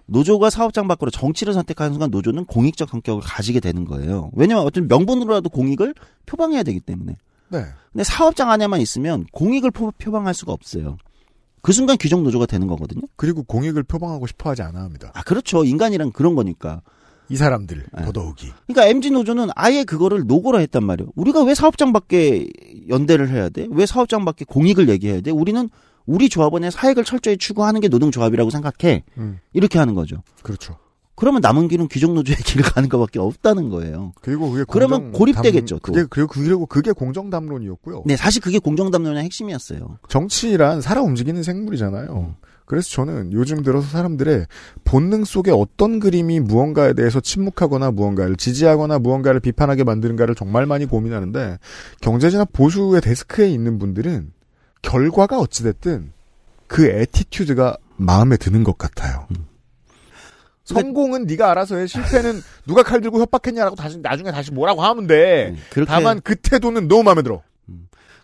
노조가 사업장 밖으로 정치를 선택하는 순간 노조는 공익적 성격을 가지게 되는 거예요. 왜냐하면 어떤 명분으로라도 공익을 표방해야 되기 때문에. 네. 근데 사업장 안에만 있으면 공익을 포- 표방할 수가 없어요. 그 순간 규정 노조가 되는 거거든요. 그리고 공익을 표방하고 싶어 하지 않아 합니다. 아, 그렇죠. 인간이란 그런 거니까. 이 사람들, 네. 더더욱이. 그러니까 MZ 노조는 아예 그거를 노골화했단 말이에요. 우리가 왜 사업장 밖에 연대를 해야 돼? 왜 사업장 밖에 공익을 얘기해야 돼? 우리는 우리 조합원의 사익을 철저히 추구하는 게 노동조합이라고 생각해. 음. 이렇게 하는 거죠. 그렇죠. 그러면 남은 길은 귀족 노조의 길을 가는 것밖에 없다는 거예요. 그리고 그게 그러면 고립되겠죠, 담- 또. 그게 그리고 그리고 그게 공정 담론이었고요. 네, 사실 그게 공정담론의 핵심이었어요. 정치란 살아 움직이는 생물이잖아요. 그래서 저는 요즘 들어서 사람들의 본능 속에 어떤 그림이 무언가에 대해서 침묵하거나 무언가를 지지하거나 무언가를 비판하게 만드는가를 정말 많이 고민하는데 경제지나 보수의 데스크에 있는 분들은 결과가 어찌됐든 그 애티튜드가 마음에 드는 것 같아요. 성공은 네가 알아서 해. 실패는 누가 칼 들고 협박했냐라고 다시 나중에 다시 뭐라고 하면 돼. 그렇게- 다만 그 태도는 너무 마음에 들어.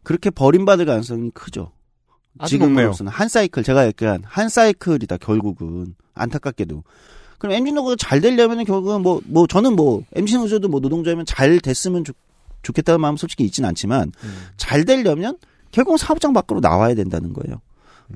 그렇게 버림받을 가능성이 크죠. 높네요. 지금으로서는 한 사이클 제가 얘기한 한 사이클이다 결국은 안타깝게도. 그럼 MG 노조가 잘 되려면은 결국은 뭐뭐 저는 뭐 MG 노조도 뭐 노동자면 잘 됐으면 좋, 좋겠다는 마음 은 솔직히 있진 않지만 잘 되려면 결국 사업장 밖으로 나와야 된다는 거예요.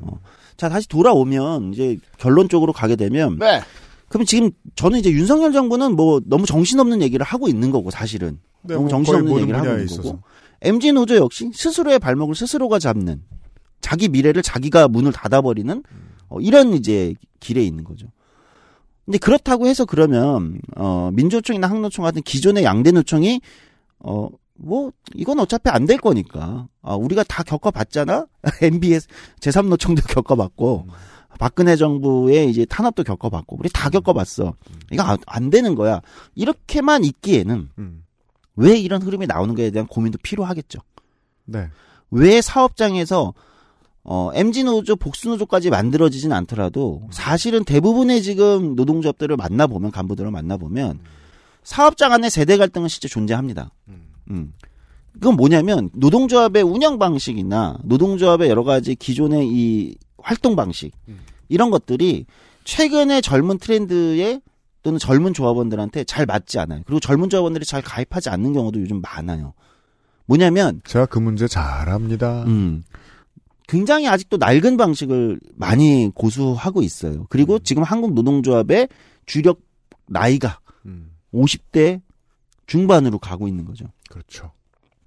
어. 자 다시 돌아오면 이제 결론적으로 가게 되면 네. 그럼 지금 저는 이제 윤석열 정부는 뭐 너무 정신없는 얘기를 하고 있는 거고 사실은 네, 너무 뭐 정신없는 얘기를 하고 있는 거고 있어서. MG 노조 역시 스스로의 발목을 스스로가 잡는 자기 미래를 자기가 문을 닫아버리는 어, 이런 이제 길에 있는 거죠. 근데 그렇다고 해서 그러면 어 민주노총이나 항노총 같은 기존의 양대 노총이 어 뭐 이건 어차피 안 될 거니까 아 우리가 다 겪어봤잖아 MBS 제3노총도 겪어봤고 박근혜 정부의 이제 탄압도 겪어봤고 우리 다 겪어봤어 이거 안, 안 되는 거야 이렇게만 있기에는 음. 왜 이런 흐름이 나오는 거에 대한 고민도 필요하겠죠. 네. 왜 사업장에서 어, MG 노조, 복수 노조까지 만들어지진 않더라도 사실은 대부분의 지금 노동조합들을 만나보면, 간부들을 만나보면 사업장 안에 세대 갈등은 실제 존재합니다. 음. 그건 뭐냐면 노동조합의 운영 방식이나 노동조합의 여러 가지 기존의 이 활동 방식 이런 것들이 최근의 젊은 트렌드에 또는 젊은 조합원들한테 잘 맞지 않아요. 그리고 젊은 조합원들이 잘 가입하지 않는 경우도 요즘 많아요. 뭐냐면 제가 그 문제 잘 압니다. 음. 굉장히 아직도 낡은 방식을 많이 고수하고 있어요. 그리고 지금 한국 노동조합의 주력 나이가 50대 중반으로 가고 있는 거죠. 그렇죠.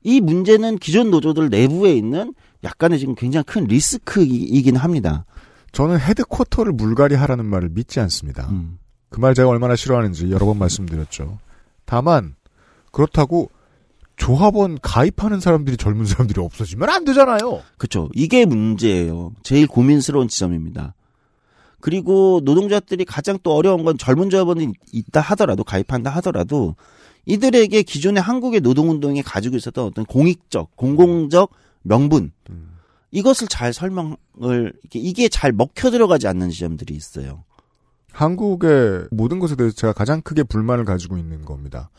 이 문제는 기존 노조들 내부에 있는 약간의 지금 굉장히 큰 리스크이긴 합니다. 저는 헤드쿼터를 물갈이 하라는 말을 믿지 않습니다. 음. 그말 제가 얼마나 싫어하는지 여러 번 말씀드렸죠. 다만 그렇다고 조합원 가입하는 사람들이 젊은 사람들이 없어지면 안 되잖아요. 그렇죠. 이게 문제예요. 제일 고민스러운 지점입니다. 그리고 노동자들이 가장 또 어려운 건 젊은 조합원이 있다 하더라도 가입한다 하더라도 이들에게 기존의 한국의 노동운동에 가지고 있었던 어떤 공익적, 공공적 명분 이것을 잘 설명을 이게 잘 먹혀 들어가지 않는 지점들이 있어요. 한국의 모든 것에 대해서 제가 가장 크게 불만을 가지고 있는 겁니다.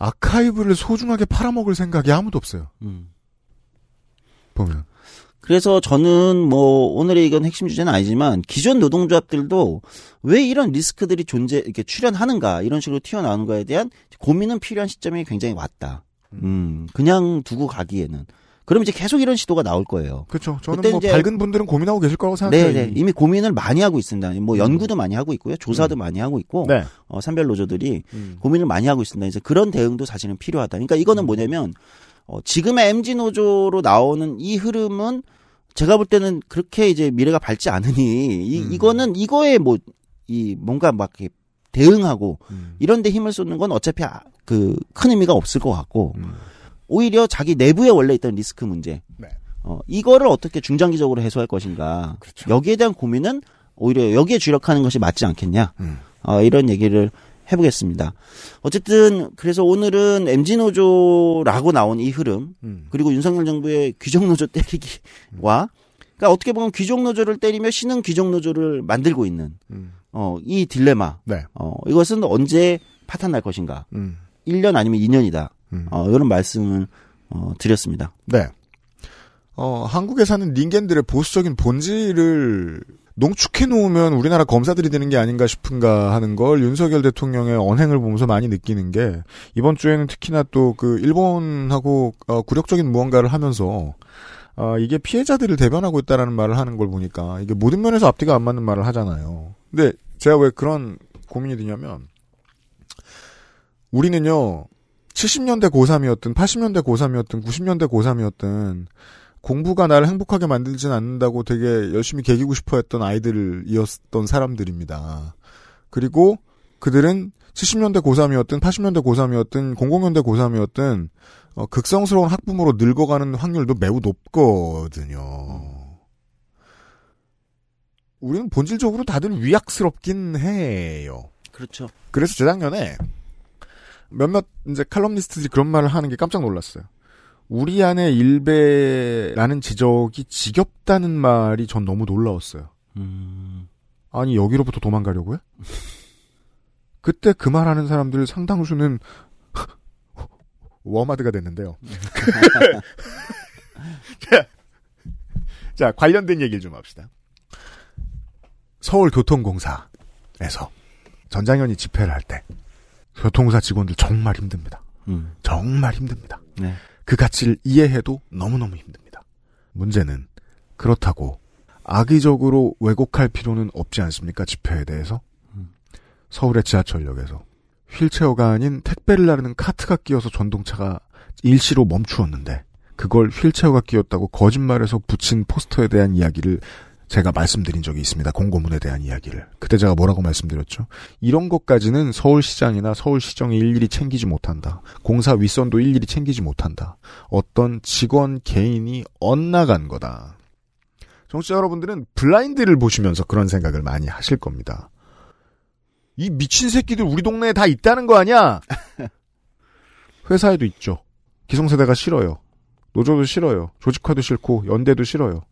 아카이브를 소중하게 팔아먹을 생각이 아무도 없어요. 음. 보면. 그래서 저는 뭐 오늘의 이건 핵심 주제는 아니지만 기존 노동조합들도 왜 이런 리스크들이 존재 이렇게 출현하는가 이런 식으로 튀어나오는 거에 대한 고민은 필요한 시점이 굉장히 왔다. 음, 그냥 두고 가기에는. 그럼 이제 계속 이런 시도가 나올 거예요. 그렇죠. 저는 뭐 이제- 밝은 분들은 고민하고 계실 거라고 생각해요. 네, 네. 이미 고민을 많이 하고 있습니다. 뭐 연구도 많이 하고 있고요. 조사도 많이 하고 있고. 네. 어, 산별 노조들이 음. 고민을 많이 하고 있습니다. 이제 그런 대응도 사실은 필요하다. 그러니까 이거는 뭐냐면 어, 지금의 MG 노조로 나오는 이 흐름은 제가 볼 때는 그렇게 이제 미래가 밝지 않으니 이, 음. 이거는 이거에 뭐 이 뭔가 막 이렇게 대응하고 음. 이런 데 힘을 쏟는 건 어차피 그 큰 의미가 없을 것 같고 음. 오히려 자기 내부에 원래 있던 리스크 문제 네. 어, 이거를 어떻게 중장기적으로 해소할 것인가 여기에 대한 고민은 오히려 여기에 주력하는 것이 맞지 않겠냐 음. 어, 이런 얘기를 해보겠습니다. 어쨌든 그래서 오늘은 MG 노조라고 나온 이 흐름 음. 그리고 윤석열 정부의 귀족 노조 때리기와 그러니까 어떻게 보면 귀족 노조를 때리며 신흥 귀족 노조를 만들고 있는 음. 어, 이 딜레마 네. 어, 이것은 언제 파탄 날 것인가? 음. 1년 아니면 2년이다. 음. 어, 이런 말씀을 어, 드렸습니다. 네. 어, 한국에 사는 닌겐들의 보수적인 본질을 농축해 놓으면 우리나라 검사들이 되는 게 아닌가 싶은가 하는 걸 윤석열 대통령의 언행을 보면서 많이 느끼는 게 이번 주에는 특히나 또 그 일본하고 어, 굴욕적인 무언가를 하면서 어, 이게 피해자들을 대변하고 있다라는 말을 하는 걸 보니까 이게 모든 면에서 앞뒤가 안 맞는 말을 하잖아요. 근데 제가 왜 그런 고민이 드냐면 우리는요 70년대 고3이었든 80년대 고3이었든 90년대 고3이었든 공부가 나를 행복하게 만들진 않는다고 되게 열심히 개기고 싶어 했던 아이들이었던 사람들입니다. 그리고 그들은 70년대 고3이었든 80년대 고3이었든 00년대 고3이었든 어, 극성스러운 학부모로 늙어가는 확률도 매우 높거든요. 우리는 본질적으로 다들 위약스럽긴 해요. 그렇죠. 그래서 재작년에 몇몇 이제 칼럼니스트들이 그런 말을 하는 게 깜짝 놀랐어요. 우리 안에 일베라는 지적이 지겹다는 말이 전 너무 놀라웠어요. 음. 아니 여기로부터 도망가려고요? 그때 그 말하는 사람들 상당수는 워마드가 됐는데요. 자, 자, 관련된 얘기를 좀 합시다. 서울교통공사에서 전장현이 집회를 할 때 교통사 직원들 정말 힘듭니다. 음. 정말 힘듭니다. 네. 그 가치를 이해해도 너무너무 힘듭니다. 문제는 그렇다고 악의적으로 왜곡할 필요는 없지 않습니까? 집회에 대해서. 서울의 지하철역에서 휠체어가 아닌 택배를 나르는 카트가 끼어서 전동차가 일시로 멈추었는데 그걸 휠체어가 끼었다고 거짓말해서 붙인 포스터에 대한 이야기를 제가 말씀드린 적이 있습니다. 공고문에 대한 이야기를. 그때 제가 뭐라고 말씀드렸죠? 이런 것까지는 서울시장이나 서울시정이 일일이 챙기지 못한다. 공사 윗선도 일일이 챙기지 못한다. 어떤 직원 개인이 엇나간 거다. 정치자 여러분들은 블라인드를 보시면서 그런 생각을 많이 하실 겁니다. 이 미친 새끼들 우리 동네에 다 있다는 거 아니야? 회사에도 있죠. 기성세대가 싫어요. 노조도 싫어요. 조직화도 싫고 연대도 싫어요.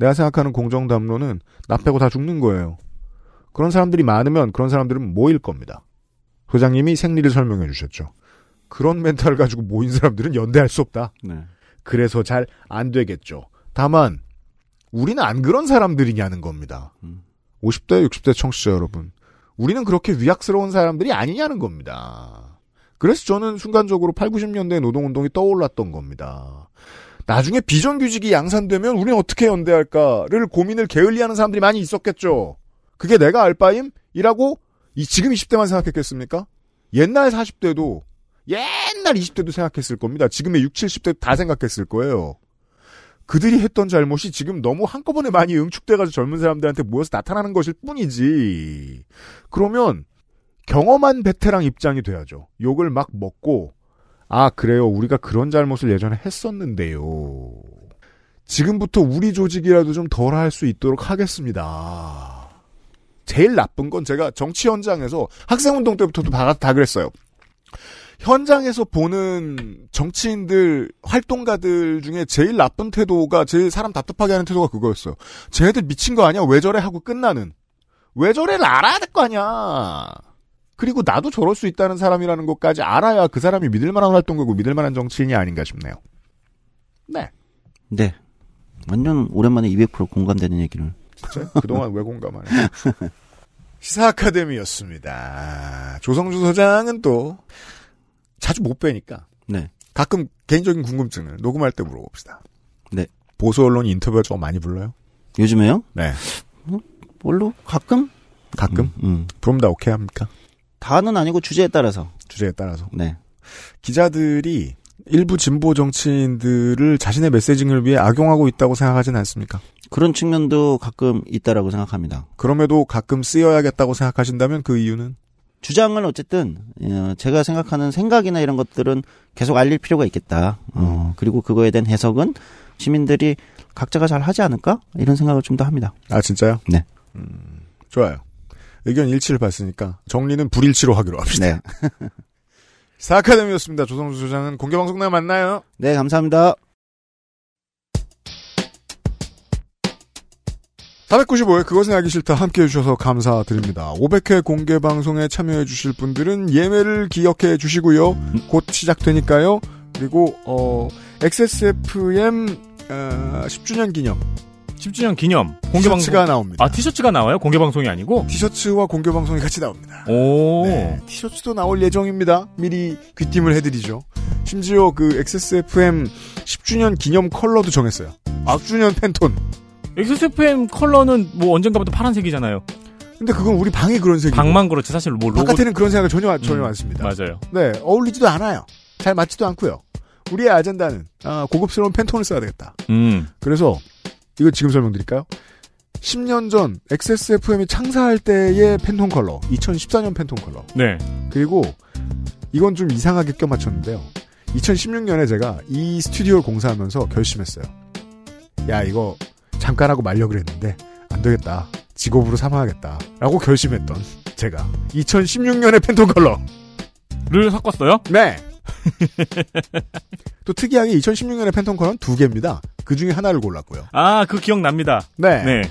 내가 생각하는 공정 담론은 나 빼고 다 죽는 거예요. 그런 사람들이 많으면 그런 사람들은 모일 겁니다. 소장님이 생리를 설명해 주셨죠. 그런 멘탈을 가지고 모인 사람들은 연대할 수 없다. 네. 그래서 잘 안 되겠죠. 다만 우리는 안 그런 사람들이냐는 겁니다. 음. 50대, 60대 청취자 여러분. 우리는 그렇게 위약스러운 사람들이 아니냐는 겁니다. 그래서 저는 순간적으로 8, 90년대 노동운동이 떠올랐던 겁니다. 나중에 비정규직이 양산되면 우리는 어떻게 연대할까를 고민을 게을리하는 사람들이 많이 있었겠죠. 그게 내가 알 바임? 이라고 이 지금 20대만 생각했겠습니까? 옛날 40대도 옛날 20대도 생각했을 겁니다. 지금의 6, 70대 다 생각했을 거예요. 그들이 했던 잘못이 지금 너무 한꺼번에 많이 응축돼가지고 젊은 사람들한테 모여서 나타나는 것일 뿐이지. 그러면 경험한 베테랑 입장이 돼야죠. 욕을 막 먹고 아 그래요 우리가 그런 잘못을 예전에 했었는데요. 지금부터 우리 조직이라도 좀 덜 할 수 있도록 하겠습니다. 제일 나쁜 건 제가 정치 현장에서 학생운동 때부터도 다, 다 그랬어요. 현장에서 보는 정치인들, 활동가들 중에 제일 나쁜 태도가, 제일 사람 답답하게 하는 태도가 그거였어요. 쟤네들 미친 거 아니야? 왜 저래? 하고 끝나는. 왜 저래를 알아야 될 거 아니야? 그리고 나도 저럴 수 있다는 사람이라는 것까지 알아야 그 사람이 믿을 만한 활동가고 믿을 만한 정치인이 아닌가 싶네요. 네. 네. 완전 오랜만에 200% 공감되는 얘기를. 진짜? 그동안 왜 공감하네. 시사 아카데미였습니다. 조성주 소장은 또 자주 못 뵈니까. 네. 가끔 개인적인 궁금증을 녹음할 때 물어봅시다. 네. 보수 언론 인터뷰가 좀 많이 불러요? 요즘에요? 네. 뭘로? 가끔? 가끔? 음. 그럼 다 오케이 합니까? 다는 아니고 주제에 따라서. 주제에 따라서. 네. 기자들이 일부 진보 정치인들을 자신의 메시징을 위해 악용하고 있다고 생각하진 않습니까? 그런 측면도 가끔 있다라고 생각합니다. 그럼에도 가끔 쓰여야겠다고 생각하신다면 그 이유는? 주장을 어쨌든 어, 제가 생각하는 생각이나 이런 것들은 계속 알릴 필요가 있겠다. 어, 그리고 그거에 대한 해석은 시민들이 각자가 잘 하지 않을까 이런 생각을 좀 더 합니다. 아 진짜요? 네. 음, 좋아요. 의견 일치를 봤으니까 정리는 불일치로 하기로 합시다. 네. 사아카데미였습니다. 조성수 소장은 공개방송 날 만나요. 네, 감사합니다. 495회 그것은 알기 싫다 함께 해주셔서 감사드립니다. 500회 공개방송에 참여해주실 분들은 예매를 기억해 주시고요. 곧 시작되니까요. 그리고, 어, XSFM, 어, 10주년 기념. 10주년 기념 공개 방송 티셔츠가 나옵니다. 아 티셔츠가 나와요? 공개 방송이 아니고? 티셔츠와 공개 방송이 같이 나옵니다. 오. 네, 티셔츠도 나올 예정입니다. 미리 귀띔을 해드리죠. 심지어 그 XSFM 10주년 기념 컬러도 정했어요. 10주년 팬톤. XSFM 컬러는 뭐 언젠가부터 파란색이잖아요. 근데 그건 우리 방이 그런 색이고 방만 그렇지 사실 뭐 로고 바깥에는 그런 생각을 전혀 전혀 음, 않습니다. 맞아요. 네, 어울리지도 않아요. 잘 맞지도 않고요. 우리의 아젠다는 아, 고급스러운 팬톤을 써야 되겠다. 음. 그래서 이거 지금 설명드릴까요? 10년 전 XSFM이 창사할 때의 팬톤 컬러, 2014년 팬톤 컬러. 네. 그리고 이건 좀 이상하게 껴맞췄는데요. 2016년에 제가 이 스튜디오를 공사하면서 결심했어요. 야 이거 잠깐 하고 말려 그랬는데 안 되겠다. 직업으로 삼아야겠다. 라고 결심했던 제가 2016년의 Pantone 컬러를 섞었어요? 네. 또 특이하게 2016년의 Pantone 컬러는 두 개입니다. 그 중에 하나를 골랐고요. 아, 그 기억납니다. 네. 네.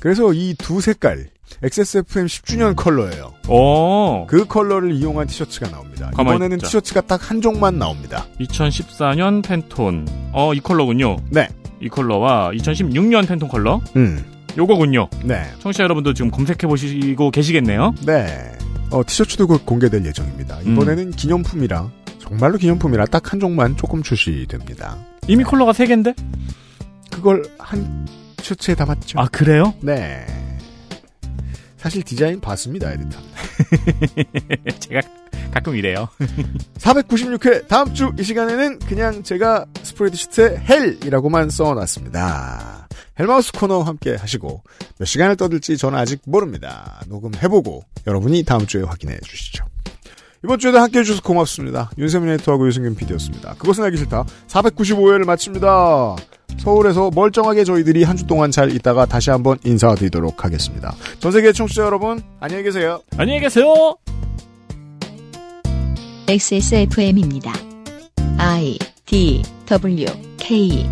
그래서 이 두 색깔 XSFM 10주년 컬러예요. 오. 그 컬러를 이용한 티셔츠가 나옵니다. 이번에는 있자. 티셔츠가 딱 한 종만 나옵니다. 2014년 Pantone. 어, 이 컬러군요. 네. 이 컬러와 2016년 Pantone 컬러. 음. 요거군요. 네. 청취자 여러분도 지금 검색해 보시고 계시겠네요. 네. 어, 티셔츠도 곧 공개될 예정입니다. 음. 이번에는 기념품이라 정말로 기념품이라 딱 한 종만 조금 출시됩니다. 이미 컬러가 세 개인데? 그걸 한 티셔츠에 담았죠. 아, 그래요? 네. 사실 디자인 봤습니다, 에디터. 제가 가끔 이래요. 496회 다음 주 이 시간에는 그냥 제가 스프레드시트에 헬이라고만 써놨습니다. 헬마우스 코너 함께 하시고 몇 시간을 떠들지 저는 아직 모릅니다. 녹음해보고 여러분이 다음 주에 확인해 주시죠. 이번 주에도 함께 해 주셔서 고맙습니다. 윤세민 에디터하고 유승균 PD였습니다. 그것은 알기 싫다. 495회를 마칩니다. 서울에서 멀쩡하게 저희들이 한 주 동안 잘 있다가 다시 한번 인사드리도록 하겠습니다. 전 세계 청취자 여러분 안녕히 계세요. 안녕히 계세요. XSFM입니다. I D W K